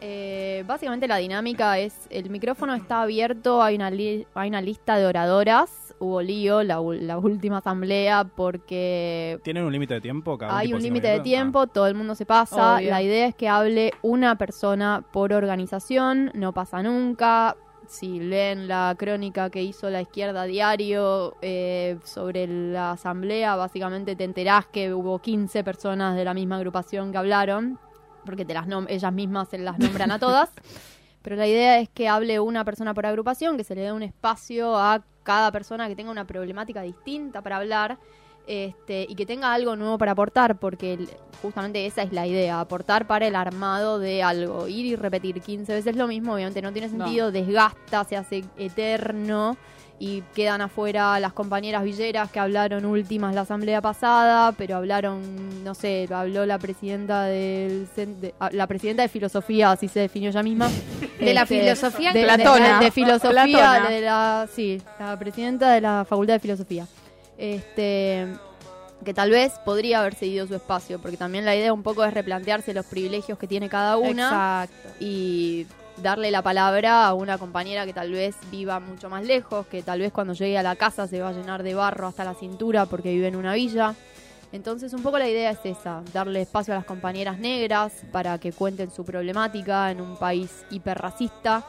Eh, básicamente la dinámica es, el micrófono está abierto, hay una, li- hay una lista de oradoras, hubo lío la, ul- la última asamblea porque ¿Tienen un límite de tiempo? Cada hay tipo un cinco límite de minutos? tiempo, todo el mundo se pasa. Obvio. La idea es que hable una persona por organización, no pasa nunca. Si leen la crónica que hizo la izquierda diario eh, sobre la asamblea, básicamente te enterás que hubo 15 personas de la misma agrupación que hablaron, porque te las nom- ellas mismas se las nombran a todas. Pero la idea es que hable una persona por agrupación, que se le dé un espacio a cada persona que tenga una problemática distinta para hablar este, y que tenga algo nuevo para aportar, porque el- justamente esa es la idea, aportar para el armado de algo. Ir y repetir 15 veces lo mismo, obviamente no tiene No. sentido, desgasta, se hace eterno y quedan afuera las compañeras villeras que hablaron últimas la asamblea pasada, pero hablaron, no sé, habló la presidenta del de- ah, la presidenta de filosofía, así se definió ella misma. De la Este, filosofía de, de- Platona. de filosofía Platona. de la sí, la presidenta de la Facultad de Filosofía. Este que tal vez podría haber seguido su espacio, porque también la idea un poco es replantearse los privilegios que tiene cada una Exacto. y darle la palabra a una compañera que tal vez viva mucho más lejos, que tal vez cuando llegue a la casa se va a llenar de barro hasta la cintura porque vive en una villa. Entonces un poco la idea es esa, darle espacio a las compañeras negras para que cuenten su problemática en un país hiperracista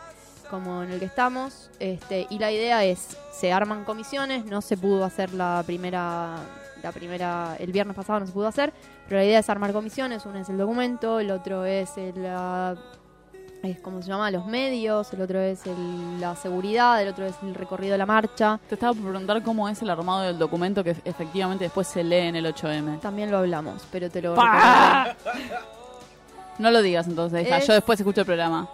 como en el que estamos. Este, y la idea es, se arman comisiones, no se pudo hacer la primera, la primera, el viernes pasado no se pudo hacer, pero la idea es armar comisiones, uno es el documento, el otro es el, la- es como se llama, los medios, el otro es el- la seguridad, el otro es el recorrido de la marcha. Te estaba por preguntar cómo es el armado del documento que efectivamente después se lee en el 8M. También lo hablamos, pero te lo. No lo digas entonces. Es- Yo después escucho el programa.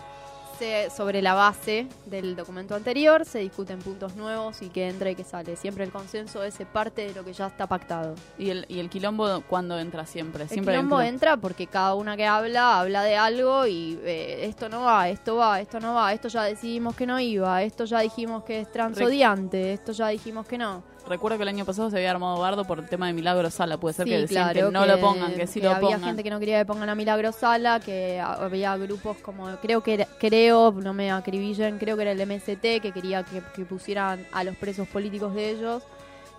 Sobre la base del documento anterior, se discuten puntos nuevos y que entra y que sale. Siempre el consenso es parte de lo que ya está pactado. ¿Y el, y el quilombo cuándo entra siempre? El Siempre quilombo quilombo. entra porque cada una que habla, habla de algo y eh, esto no va, esto va, esto no va, esto ya decidimos que no iba, esto ya dijimos que es transodiante, esto ya dijimos que no. Recuerdo que el año pasado se había armado bardo por el tema de Milagro Sala. Puede ser Sí, que decían claro, que no lo pongan, que sí lo había pongan. gente que no quería que pongan a Milagro Sala, que había grupos como, creo que era- creo, no me acribillen, creo que era el MST, que quería que, que pusieran a los presos políticos de ellos.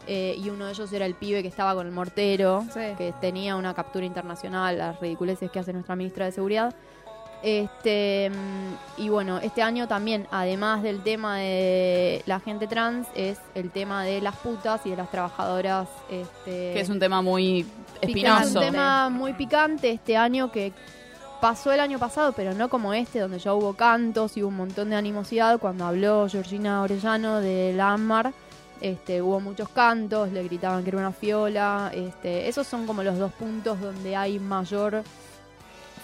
eh, y uno de ellos era el pibe que estaba con el mortero, que tenía una captura internacional, las ridiculeces que hace nuestra ministra de Seguridad. Este y bueno, este año también, además del tema de la gente trans, es el tema de las putas y de las trabajadoras. Este, Que es un tema muy es espinoso. un tema muy picante este año que pasó el año pasado, pero no como este, donde ya hubo cantos y hubo un montón de animosidad. Cuando habló Georgina Orellano de la AMAR, este, hubo muchos cantos, le gritaban que era una fiola. Este, esos son como los dos puntos donde hay mayor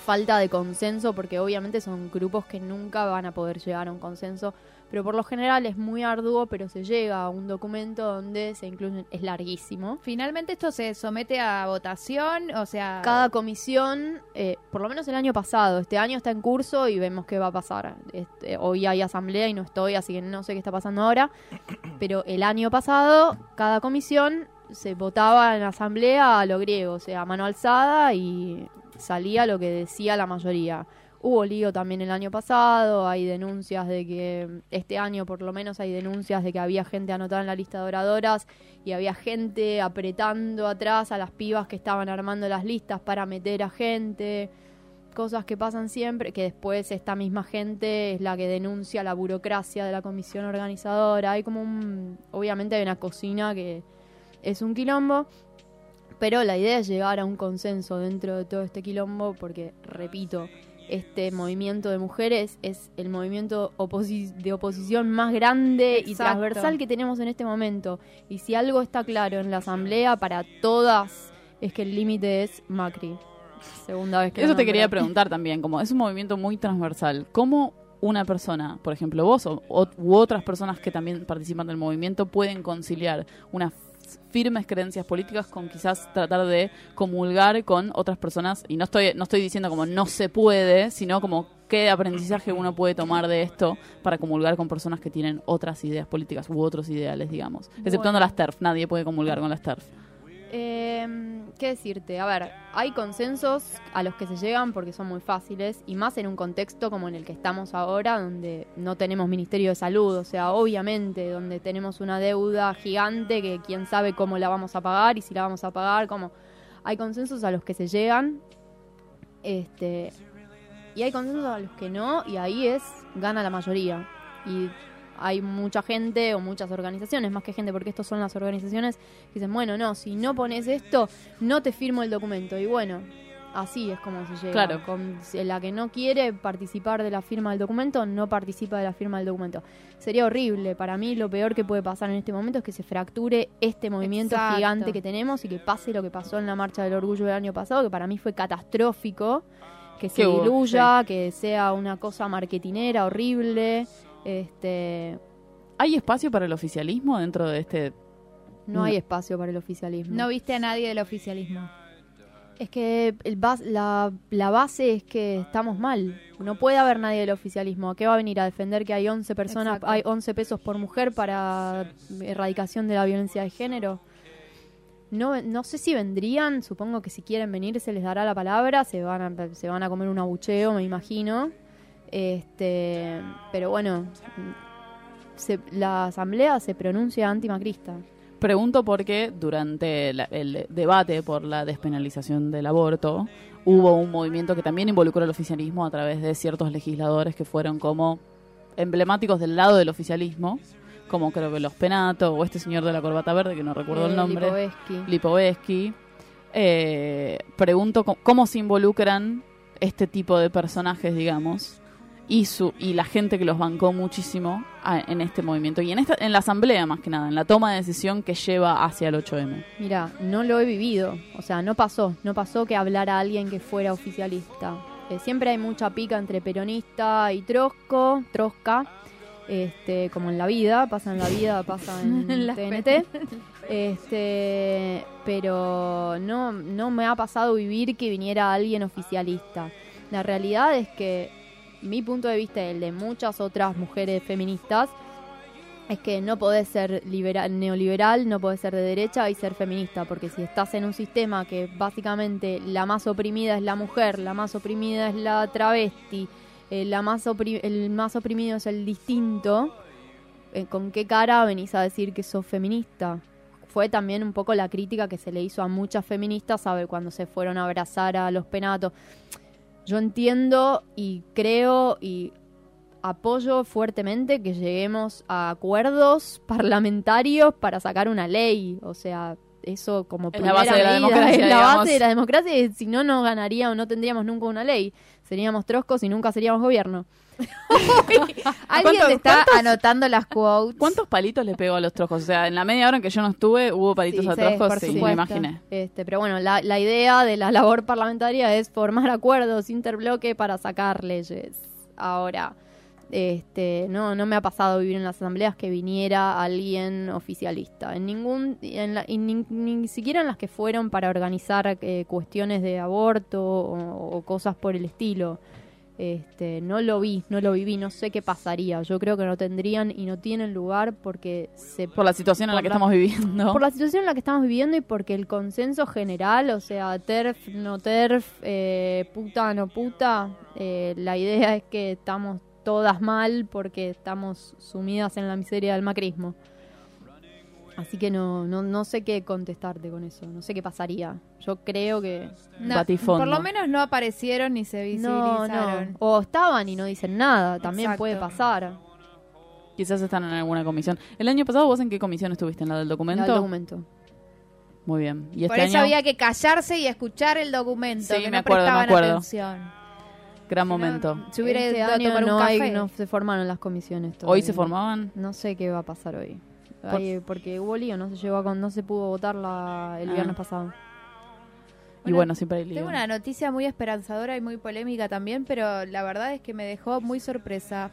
falta de consenso, porque obviamente son grupos que nunca van a poder llegar a un consenso. Pero por lo general es muy arduo, pero se llega a un documento donde se incluyen, es larguísimo. Finalmente esto se somete a votación, o sea... Cada comisión, eh, por lo menos el año pasado, este año está en curso y vemos qué va a pasar. Este, hoy hay asamblea y no estoy, así que no sé qué está pasando ahora. Pero el año pasado, cada comisión se votaba en asamblea a lo griego, o sea, mano alzada y salía lo que decía la mayoría. Hubo lío también el año pasado, hay denuncias de que este año por lo menos hay denuncias de que había gente anotada en la lista de oradoras y había gente apretando atrás a las pibas que estaban armando las listas para meter a gente. Cosas que pasan siempre, que después esta misma gente es la que denuncia la burocracia de la comisión organizadora. Hay como un... Obviamente hay una cocina que es un quilombo, pero la idea es llegar a un consenso dentro de todo este quilombo porque, repito, este movimiento de mujeres es el movimiento oposi- de oposición más grande y transversal que tenemos en este momento. Y si algo está claro en la asamblea para todas es que el límite es Macri. Segunda vez que Eso te quería preguntar también, como es un movimiento muy transversal, ¿cómo una persona, por ejemplo vos o, u otras personas que también participan del movimiento pueden conciliar firmes creencias políticas con quizás tratar de comulgar con otras personas y no estoy no estoy diciendo como no se puede, sino como qué aprendizaje uno puede tomar de esto para comulgar con personas que tienen otras ideas políticas u otros ideales, digamos. Exceptuando Bueno. las TERF, nadie puede comulgar con las TERF. Eh, ¿Qué decirte? A ver, hay consensos a los que se llegan porque son muy fáciles y más en un contexto como en el que estamos ahora, donde no tenemos Ministerio de Salud, o sea, obviamente, donde tenemos una deuda gigante que quién sabe cómo la vamos a pagar y si la vamos a pagar, como hay consensos a los que se llegan, este, y hay consensos a los que no y ahí es gana la mayoría y hay mucha gente o muchas organizaciones, más que gente, porque estos son las organizaciones que dicen, bueno, no, si no pones esto, no te firmo el documento. Y bueno, así es como se llega. Claro. Con la que no quiere participar de la firma del documento, no participa de la firma del documento. Sería horrible. Para mí lo peor que puede pasar en este momento es que se fracture este movimiento Exacto. gigante que tenemos y que pase lo que pasó en la Marcha del Orgullo del año pasado, que para mí fue catastrófico. Que se diluya, que sea una cosa marketinera horrible. Este, ¿Hay espacio para el oficialismo dentro de este...? no hay espacio para el oficialismo. No viste a nadie del oficialismo. Es que el bas- la, la base es que estamos mal. No puede haber nadie del oficialismo. ¿A qué va a venir a defender que hay 11 personas, Exacto. hay 11 pesos por mujer para erradicación de la violencia de género? No, no sé si vendrían, supongo que si quieren venir se les dará la palabra, se van a, se van a comer un abucheo, me imagino. Este, pero bueno, se- la asamblea se pronuncia antimacrista. Pregunto porque durante la- el debate por la despenalización del aborto hubo un movimiento que también involucró al oficialismo a través de ciertos legisladores que fueron como emblemáticos del lado del oficialismo, como creo que los Penato o este señor de la corbata verde que no recuerdo Eh, el nombre, Lipovetsky. Eh, pregunto cómo se involucran este tipo de personajes, digamos, y su y la gente que los bancó muchísimo a- en este movimiento y en esta en la asamblea más que nada, en la toma de decisión que lleva hacia el 8M. Mira, no lo he vivido. O sea, no pasó. No pasó que hablara alguien que fuera oficialista. Eh, siempre hay mucha pica entre peronista y trosco, trosca. Este, como en la vida, pasa en la vida, pasa en En TNT. Este, pero no, no me ha pasado vivir que viniera alguien oficialista. La realidad es que mi punto de vista y el de muchas otras mujeres feministas es que no podés ser liberal, neoliberal, no podés ser de derecha y ser feminista, porque si estás en un sistema que básicamente la más oprimida es la mujer, la más oprimida es la travesti, eh, la más el más oprimido es el distinto, eh, ¿con qué cara venís a decir que sos feminista? Fue también un poco la crítica que se le hizo a muchas feministas, ¿sabe? Cuando se fueron a abrazar a los penatos. Yo entiendo y creo y apoyo fuertemente que lleguemos a acuerdos parlamentarios para sacar una ley. O sea, eso como Es la base de la democracia, es la digamos. base de la democracia y si no, no ganaría o no tendríamos nunca una ley. Seríamos troscos y nunca seríamos gobierno. Alguien ¿Cuántos- te está cuántos- anotando las quotes. ¿Cuántos palitos le pegó a los trojos? O sea, en la media hora en que yo no estuve, hubo palitos Sí, a trojos, sí, me imaginé. Este, pero bueno, la, la idea de la labor parlamentaria es formar acuerdos interbloque para sacar leyes. Ahora, este, no, no me ha pasado vivir en las asambleas que viniera alguien oficialista. En ningún, en la- y ni, ni siquiera en las que fueron para organizar eh, cuestiones de aborto o, o cosas por el estilo. Este, no lo vi, no lo viví, no sé qué pasaría. Yo creo que no tendrían y no tienen lugar porque se Por la situación en la que estamos viviendo. por la situación en la que estamos viviendo y porque el consenso general, o sea, TERF, no TERF, eh, puta, no puta, eh, la idea es que estamos todas mal porque estamos sumidas en la miseria del macrismo. Así que no, no, no sé qué contestarte con eso, no sé qué pasaría. Yo creo que... No, Batifondo. por lo menos no aparecieron ni se No, visibilizaron. no. O estaban y no dicen nada, también Exacto. puede pasar. Quizás están en alguna comisión. ¿El año pasado vos en qué comisión estuviste? ¿En la del documento? El documento. Muy bien. ¿Y este Por eso año? había que callarse y escuchar el documento, Sí, que me no acuerdo, me prestaban acuerdo. atención. Gran momento. Se hubiera Este ido a tomar un no, hay- café. no se formaron las comisiones ¿Hoy todavía. se formaban? No sé qué va a pasar hoy. Ay, porque hubo lío, no se llegó a con, no se pudo votar la, el Ah. viernes pasado. y bueno, siempre hay lío. Tengo una noticia muy esperanzadora y muy polémica también, pero la verdad es que me dejó muy sorpresa.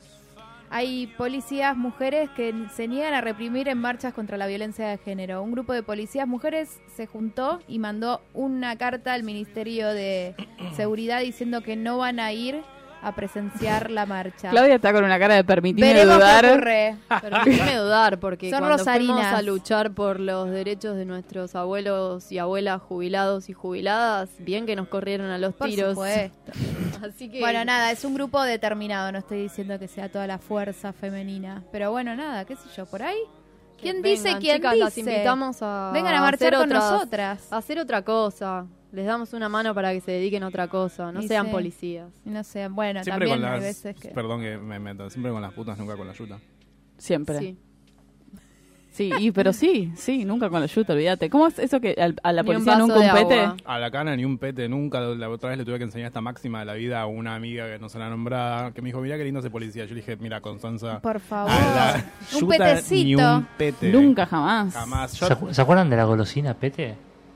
Hay policías mujeres que se niegan a reprimir en marchas contra la violencia de género. Un grupo de policías mujeres se juntó y mandó una carta al Ministerio de Seguridad diciendo que no van a ir a presenciar la marcha. Claudia está con una cara de permitirme Veremos dudar. qué ocurre. Permitime dudar, porque Son cuando rosarinas. fuimos a luchar por los derechos de nuestros abuelos y abuelas jubilados y jubiladas, bien que nos corrieron a los Por tiros. supuesto. Así que Bueno, nada, es un grupo determinado, no estoy diciendo que sea toda la fuerza femenina, pero bueno, nada, qué sé yo, por ahí. ¿Quién vengan, dice quién chicas, dice? las invitamos a Vengan a marchar hacer con otras- nosotras. a hacer otra cosa. Les damos una mano para que se dediquen a otra cosa, no Y sean sí. policías. No sé, bueno, Siempre también con hay las. veces que... Perdón que me meto. Siempre con las putas, nunca con la yuta. Siempre. Sí. Sí, y, pero sí, sí, nunca con la yuta, olvídate. ¿Cómo es eso que al- a la Ni un policía vaso nunca de un pete? agua. A la cana ni un pete nunca. La otra vez le tuve que enseñar esta máxima de la vida a una amiga que no se la nombrada. Que me dijo, mira qué lindo ese policía. Yo le dije, mira, Constanza. Por favor. a la Un yuta petecito. Ni un pete. Nunca jamás. Jamás. ¿Se, Yo, acu- se acuerdan de la golosina Pete?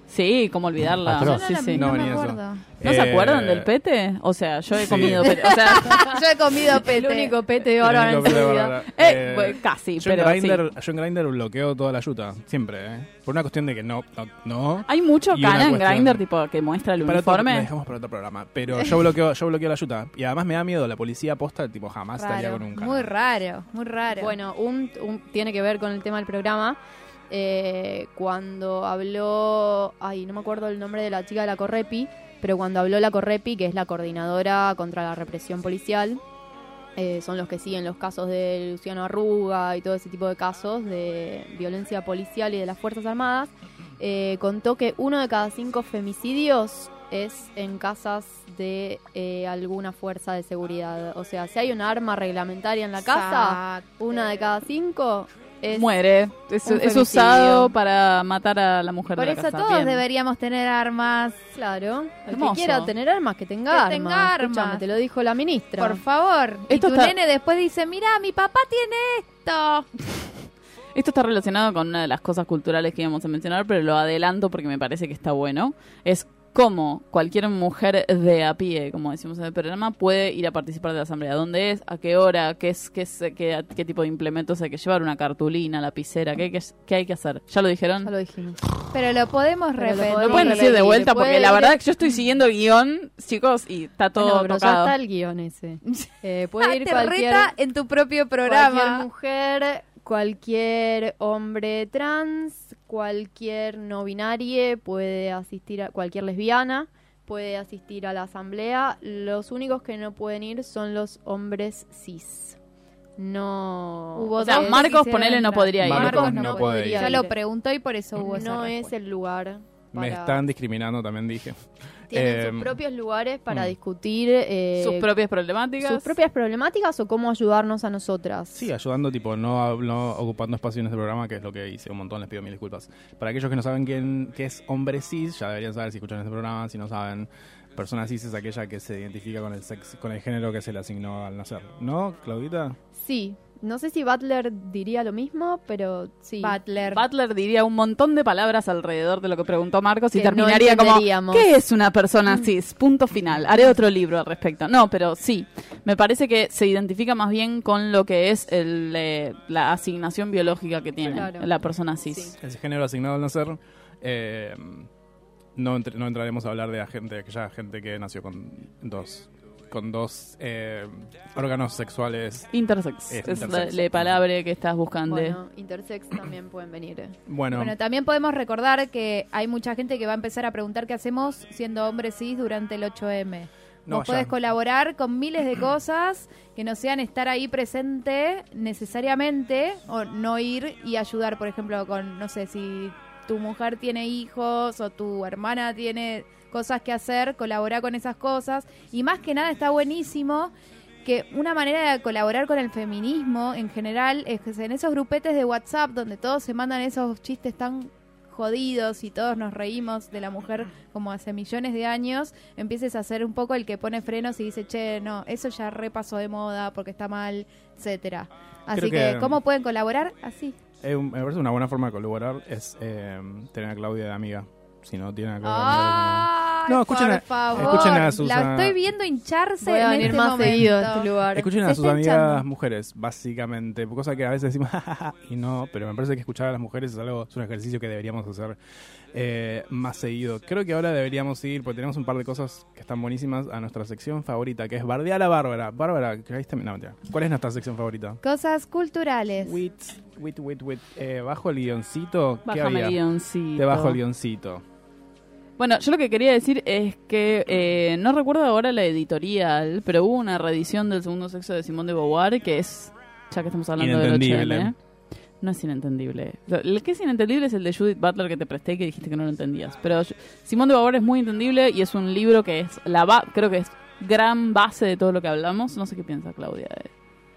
Sí, cómo olvidarla. Atroz. Sí, sí. No, no ni me eso. acuerdo. ¿No se Eh, acuerdan del pete? O sea, yo he sí. comido pete. O sea, Yo he comido pete. El único pete bárbaro único en su vida. eh, Eh, bueno, casi, yo en pero. Grindr, yo en Grindr bloqueo toda la yuta. Siempre, ¿eh? Por una cuestión de que no. No. no. Hay mucho Y una cana en cuestión- Grindr, tipo, que muestra el Para otro- lo uniforme. dejamos para otro programa. Pero yo bloqueo, yo bloqueo la yuta. Y además me da miedo. La policía posta, tipo, jamás estaría Raro, con un cana. muy raro, muy raro. Bueno, un, un- tiene que ver con el tema del programa. Eh, cuando habló, ay, no me acuerdo el nombre de la chica de la Correpi, pero cuando habló la Correpi, que es la coordinadora contra la represión policial, eh, son los que siguen los casos de Luciano Arruga y todo ese tipo de casos de violencia policial y de las Fuerzas Armadas, eh, contó que uno de cada cinco femicidios es en casas de eh, alguna fuerza de seguridad. O sea, si hay un arma reglamentaria en la casa, Exacto. una de cada cinco es... Muere. Es, usado para matar a la mujer Por de la eso casa. todos Bien. deberíamos tener armas. Claro, el Hermoso. que quiera tener armas, que tenga Que armas. tenga armas. te lo dijo la ministra. Por favor. Esto y tu está- nene después dice, mira, mi papá tiene esto. Esto está relacionado con una de las cosas culturales que íbamos a mencionar, pero lo adelanto porque me parece que está bueno. Es cómo cualquier mujer de a pie, como decimos en el programa, puede ir a participar de la asamblea. ¿Dónde es? ¿A qué hora? ¿Qué, es, qué, es, qué, qué tipo de implementos hay que llevar? ¿Una cartulina? ¿Lapicera? ¿Qué hay que, qué hay que hacer? ¿Ya lo dijeron? Ya lo dijimos. Pero lo podemos Pero lo repetir. podemos ¿Lo pueden decir de repetir, vuelta? puede Porque la verdad es que yo estoy siguiendo el guion, chicos, y está todo Bueno, pero ya tocado. está el guion ese. Eh, puede ir Te cualquier, reta en tu propio cualquier programa. mujer, cualquier hombre trans, cualquier no binarie, puede asistir a cualquier lesbiana, puede asistir a la asamblea. Los únicos que no pueden ir son los hombres cis. No. Hubo O sea, dos Marcos, ponele, no podría ir. Marcos no no puede ir. podría Ya lo ir. preguntó y por eso hubo esa No es el lugar. Me están discriminando, también dije. Tienen Eh, sus propios lugares para mm. discutir eh, Sus propias problemáticas. sus propias problemáticas o cómo ayudarnos a nosotras. Sí, ayudando, tipo, no, no ocupando espacio en este programa, que es lo que hice un montón, les pido mil disculpas. Para aquellos que no saben quién qué es hombre cis, ya deberían saber si escuchan este programa, si no saben, persona cis es aquella que se identifica con el sex, con el género que se le asignó al nacer. ¿No, Claudita? Sí, no sé si Butler diría lo mismo, pero sí. Butler. Butler diría un montón de palabras alrededor de lo que preguntó Marcos y Que no terminaría como. ¿qué es una persona cis? Punto final. Haré otro libro al respecto. No, pero sí, me parece que se identifica más bien con lo que es el, eh, la asignación biológica que tiene Claro. la persona cis. Ese género asignado al nacer. eh, no, entre- no entraremos a hablar de la gente, aquella gente que nació con dos, con dos eh, órganos sexuales. Intersex. Es es intersex. la, la palabra que estás buscando. Bueno, intersex también pueden venir. eh. Bueno, Bueno, también podemos recordar que hay mucha gente que va a empezar a preguntar qué hacemos siendo hombres cis durante el 8M. No Vos podés colaborar con miles de cosas que no sean estar ahí presente necesariamente o no ir y ayudar, por ejemplo, con, no sé, si tu mujer tiene hijos o tu hermana tiene cosas que hacer, colaborar con esas cosas. Y más que nada está buenísimo que una manera de colaborar con el feminismo en general es que en esos grupetes de WhatsApp donde todos se mandan esos chistes tan jodidos y todos nos reímos de la mujer como hace millones de años, empieces a ser un poco el que pone frenos y dice, che, no, eso ya repasó de moda porque está mal, etcétera. Así que, que- ¿cómo pueden colaborar? Así. eh, me parece una buena forma de colaborar es eh, tener a Claudia de amiga. Si no tiene a Claudia de amiga, ¡Ay! No, escuchen por a, favor. escuchen a sus La estoy viendo hincharse Voy a en venir este más momento. seguido a este lugar. Escuchen Se a sus amigas hinchando. mujeres, básicamente. Cosa que a veces decimos y no, pero me parece que escuchar a las mujeres es algo, es un ejercicio que deberíamos hacer eh, más seguido. Creo que ahora deberíamos ir, porque tenemos un par de cosas que están buenísimas, a nuestra sección favorita, que es Bardear a Bárbara. Bárbara, ¿qué ahí está? No, mentira. ¿cuál es nuestra sección favorita? Cosas culturales. Wit, wit, wit, wit. Eh, bajo el guioncito. ¿qué Bájame había? el guioncito. Debajo el guioncito. Bueno, yo lo que quería decir es que eh, no recuerdo ahora la editorial, pero hubo una reedición del segundo sexo de Simón de Beauvoir que es, ya que estamos hablando de no es inentendible. El que es inentendible es el de Judith Butler que te presté y que dijiste que no lo entendías. Pero Simón de Beauvoir es muy entendible y es un libro que es la ba- creo que es gran base de todo lo que hablamos. No sé qué piensa Claudia. de-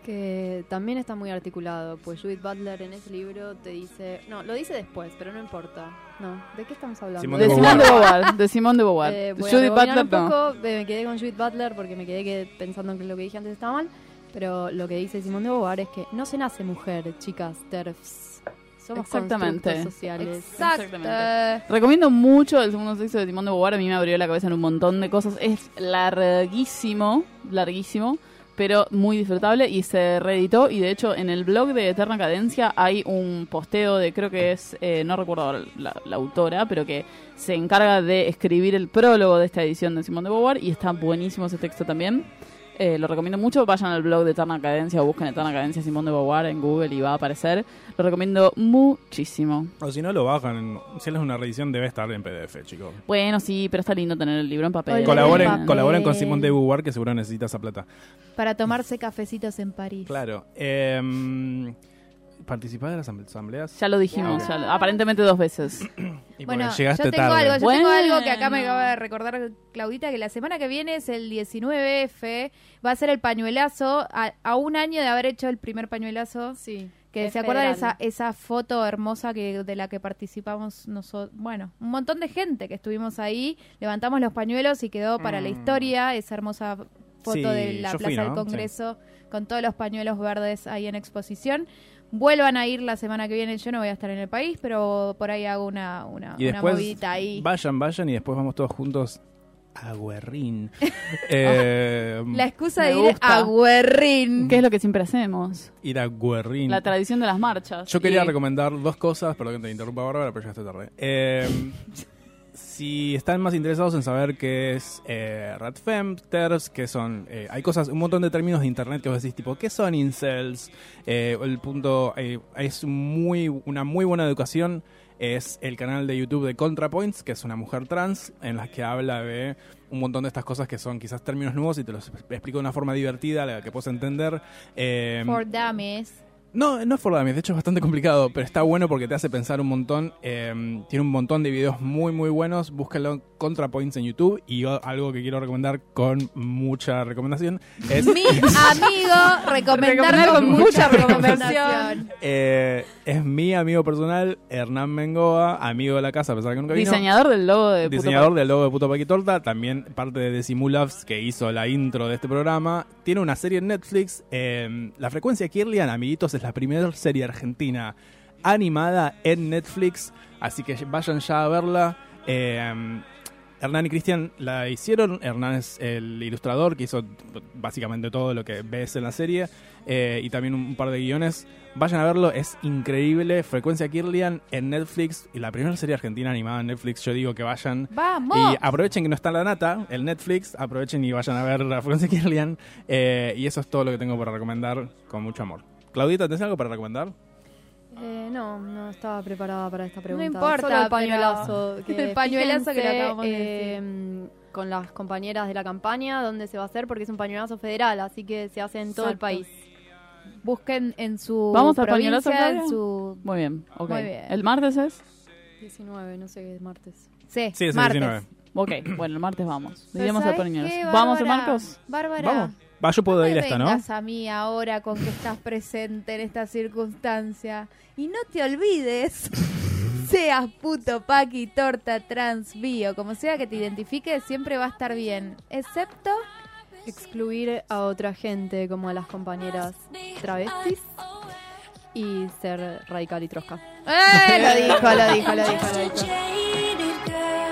Que también está muy articulado, pues Judith Butler en ese libro te dice... No, lo dice después, pero no importa. No, ¿de qué estamos hablando? Simón De de Simón de Beauvoir. De Simón de Beauvoir. Eh, Judith Butler un poco, eh, me quedé con Judith Butler porque me quedé que- pensando que lo que dije antes estaba mal, pero lo que dice Simón de Beauvoir es que no se nace mujer, chicas, TERFs. Somos Exactamente. constructos sociales. Exactamente. Recomiendo mucho el segundo sexo de Simón de Beauvoir. A mí me abrió la cabeza en un montón de cosas. Es larguísimo, larguísimo, pero muy disfrutable y se reeditó. Y de hecho, en el blog de Eterna Cadencia hay un posteo de, creo que es, eh, no recuerdo ahora la, la autora, pero que se encarga de escribir el prólogo de esta edición de Simón de Beauvoir. Y está buenísimo ese texto también. Eh, lo recomiendo mucho. Vayan al blog de Eterna Cadencia o busquen Eterna Cadencia Simón de Beauvoir en Google y va a aparecer. Lo recomiendo muchísimo. O si no lo bajan, si es una reedición debe estar en PDF, chicos. Bueno, sí, pero está lindo tener el libro en papel. Colaboren, Papel. colaboren con Simón de Beauvoir, que seguro necesita esa plata. Para tomarse cafecitos en París. Claro. Eh, ¿Participás de las asambl- asambleas? Ya lo dijimos, Ok. ya lo- aparentemente dos veces. Y Bueno, porque llegaste yo tengo tarde. algo, yo tengo Bueno. algo que acá me acaba de recordar Claudita, que la semana que viene es el 19F, va a ser el pañuelazo, a, a un año de haber hecho el primer pañuelazo. Sí. Que es se acuerdan esa, federal. esa foto hermosa que de la que participamos nosotros, bueno, un montón de gente que estuvimos ahí, levantamos los pañuelos y quedó para la Mm. historia esa hermosa foto Sí, de la yo Plaza fui, del ¿no? Congreso con todos los pañuelos verdes ahí en exposición. Vuelvan a ir la semana que viene, yo no voy a estar en el país, pero por ahí hago una, una, Y una después, movidita ahí. vayan, vayan y después vamos todos juntos a Guerrín. Eh, La excusa de ir gusta. a Guerrín. ¿Qué es lo que siempre hacemos? ir a Guerrín. La tradición de las marchas. Yo quería Y- recomendar dos cosas, perdón que te interrumpa Bárbara, pero ya está tarde. Eh, si están más interesados en saber qué es eh, qué son... eh, hay cosas, un montón de términos de internet que vos decís, tipo, ¿qué son incels? Eh, el punto... eh, es muy una muy buena educación. Es el canal de YouTube de ContraPoints, que es una mujer trans, en la que habla de un montón de estas cosas que son quizás términos nuevos y te los explico de una forma divertida, la que puedes entender. Eh, For Dummies. No, no es for dummies, de hecho es bastante complicado, pero está bueno porque te hace pensar un montón. eh, tiene un montón de videos muy, muy buenos. Búscalo en ContraPoints en YouTube. Y yo, algo que quiero recomendar con mucha recomendación es. Mi amigo recomendar con mucha recomendación. eh, es mi amigo personal, Hernán Mengoa, amigo de la casa, a pesar de que nunca vino. Diseñador del logo de Puto Diseñador Pa- del logo de Puto Paquitorta, también parte de Decimulabs, que hizo la intro de este programa. Tiene una serie en Netflix, eh, La Frecuencia Kirlian, amiguitos, es la primera serie argentina animada en Netflix, así que vayan ya a verla. Eh, Hernán y Cristian la hicieron. Hernán es el ilustrador que hizo básicamente todo lo que ves en la serie eh, y también un par de guiones. Vayan a verlo, es increíble. Frecuencia Kirlian en Netflix y la primera serie argentina animada en Netflix. Yo digo que vayan. ¡Vamos! Y aprovechen que no está la nata, el Netflix. Aprovechen y vayan a ver la Frecuencia Kirlian. Eh, y eso es todo lo que tengo para recomendar con mucho amor. Claudita, ¿tenés algo para recomendar? Eh, no, no estaba preparada para esta pregunta. importa, Solo el pañuelazo. que El pañuelazo que le acabamos de eh, Con las compañeras de la campaña, dónde se va a hacer, porque es un pañuelazo federal, así que se hace en todo el país. Busquen en su ¿Vamos al pañuelazo, en su... Muy bien, ok. Muy bien. ¿El martes es? 19, no sé qué es martes. Sí, Sí, es el martes. 19. Ok, bueno, el martes vamos. Pero Diríamos al ¿sabes pañuelazo. ¿Vamos el? Marcos? Bárbara, Vamos. Va, yo puedo no ir me a esta, ¿no? vengas a mí ahora con que estás presente en esta circunstancia. Y no te olvides, seas puto, paqui, torta, trans, bio, como sea que te identifiques, siempre va a estar bien. Excepto... Excluir a otra gente como a las compañeras travestis y ser radical y trosca. ¡Eh! Lo dijo, lo dijo, lo dijo, lo dijo.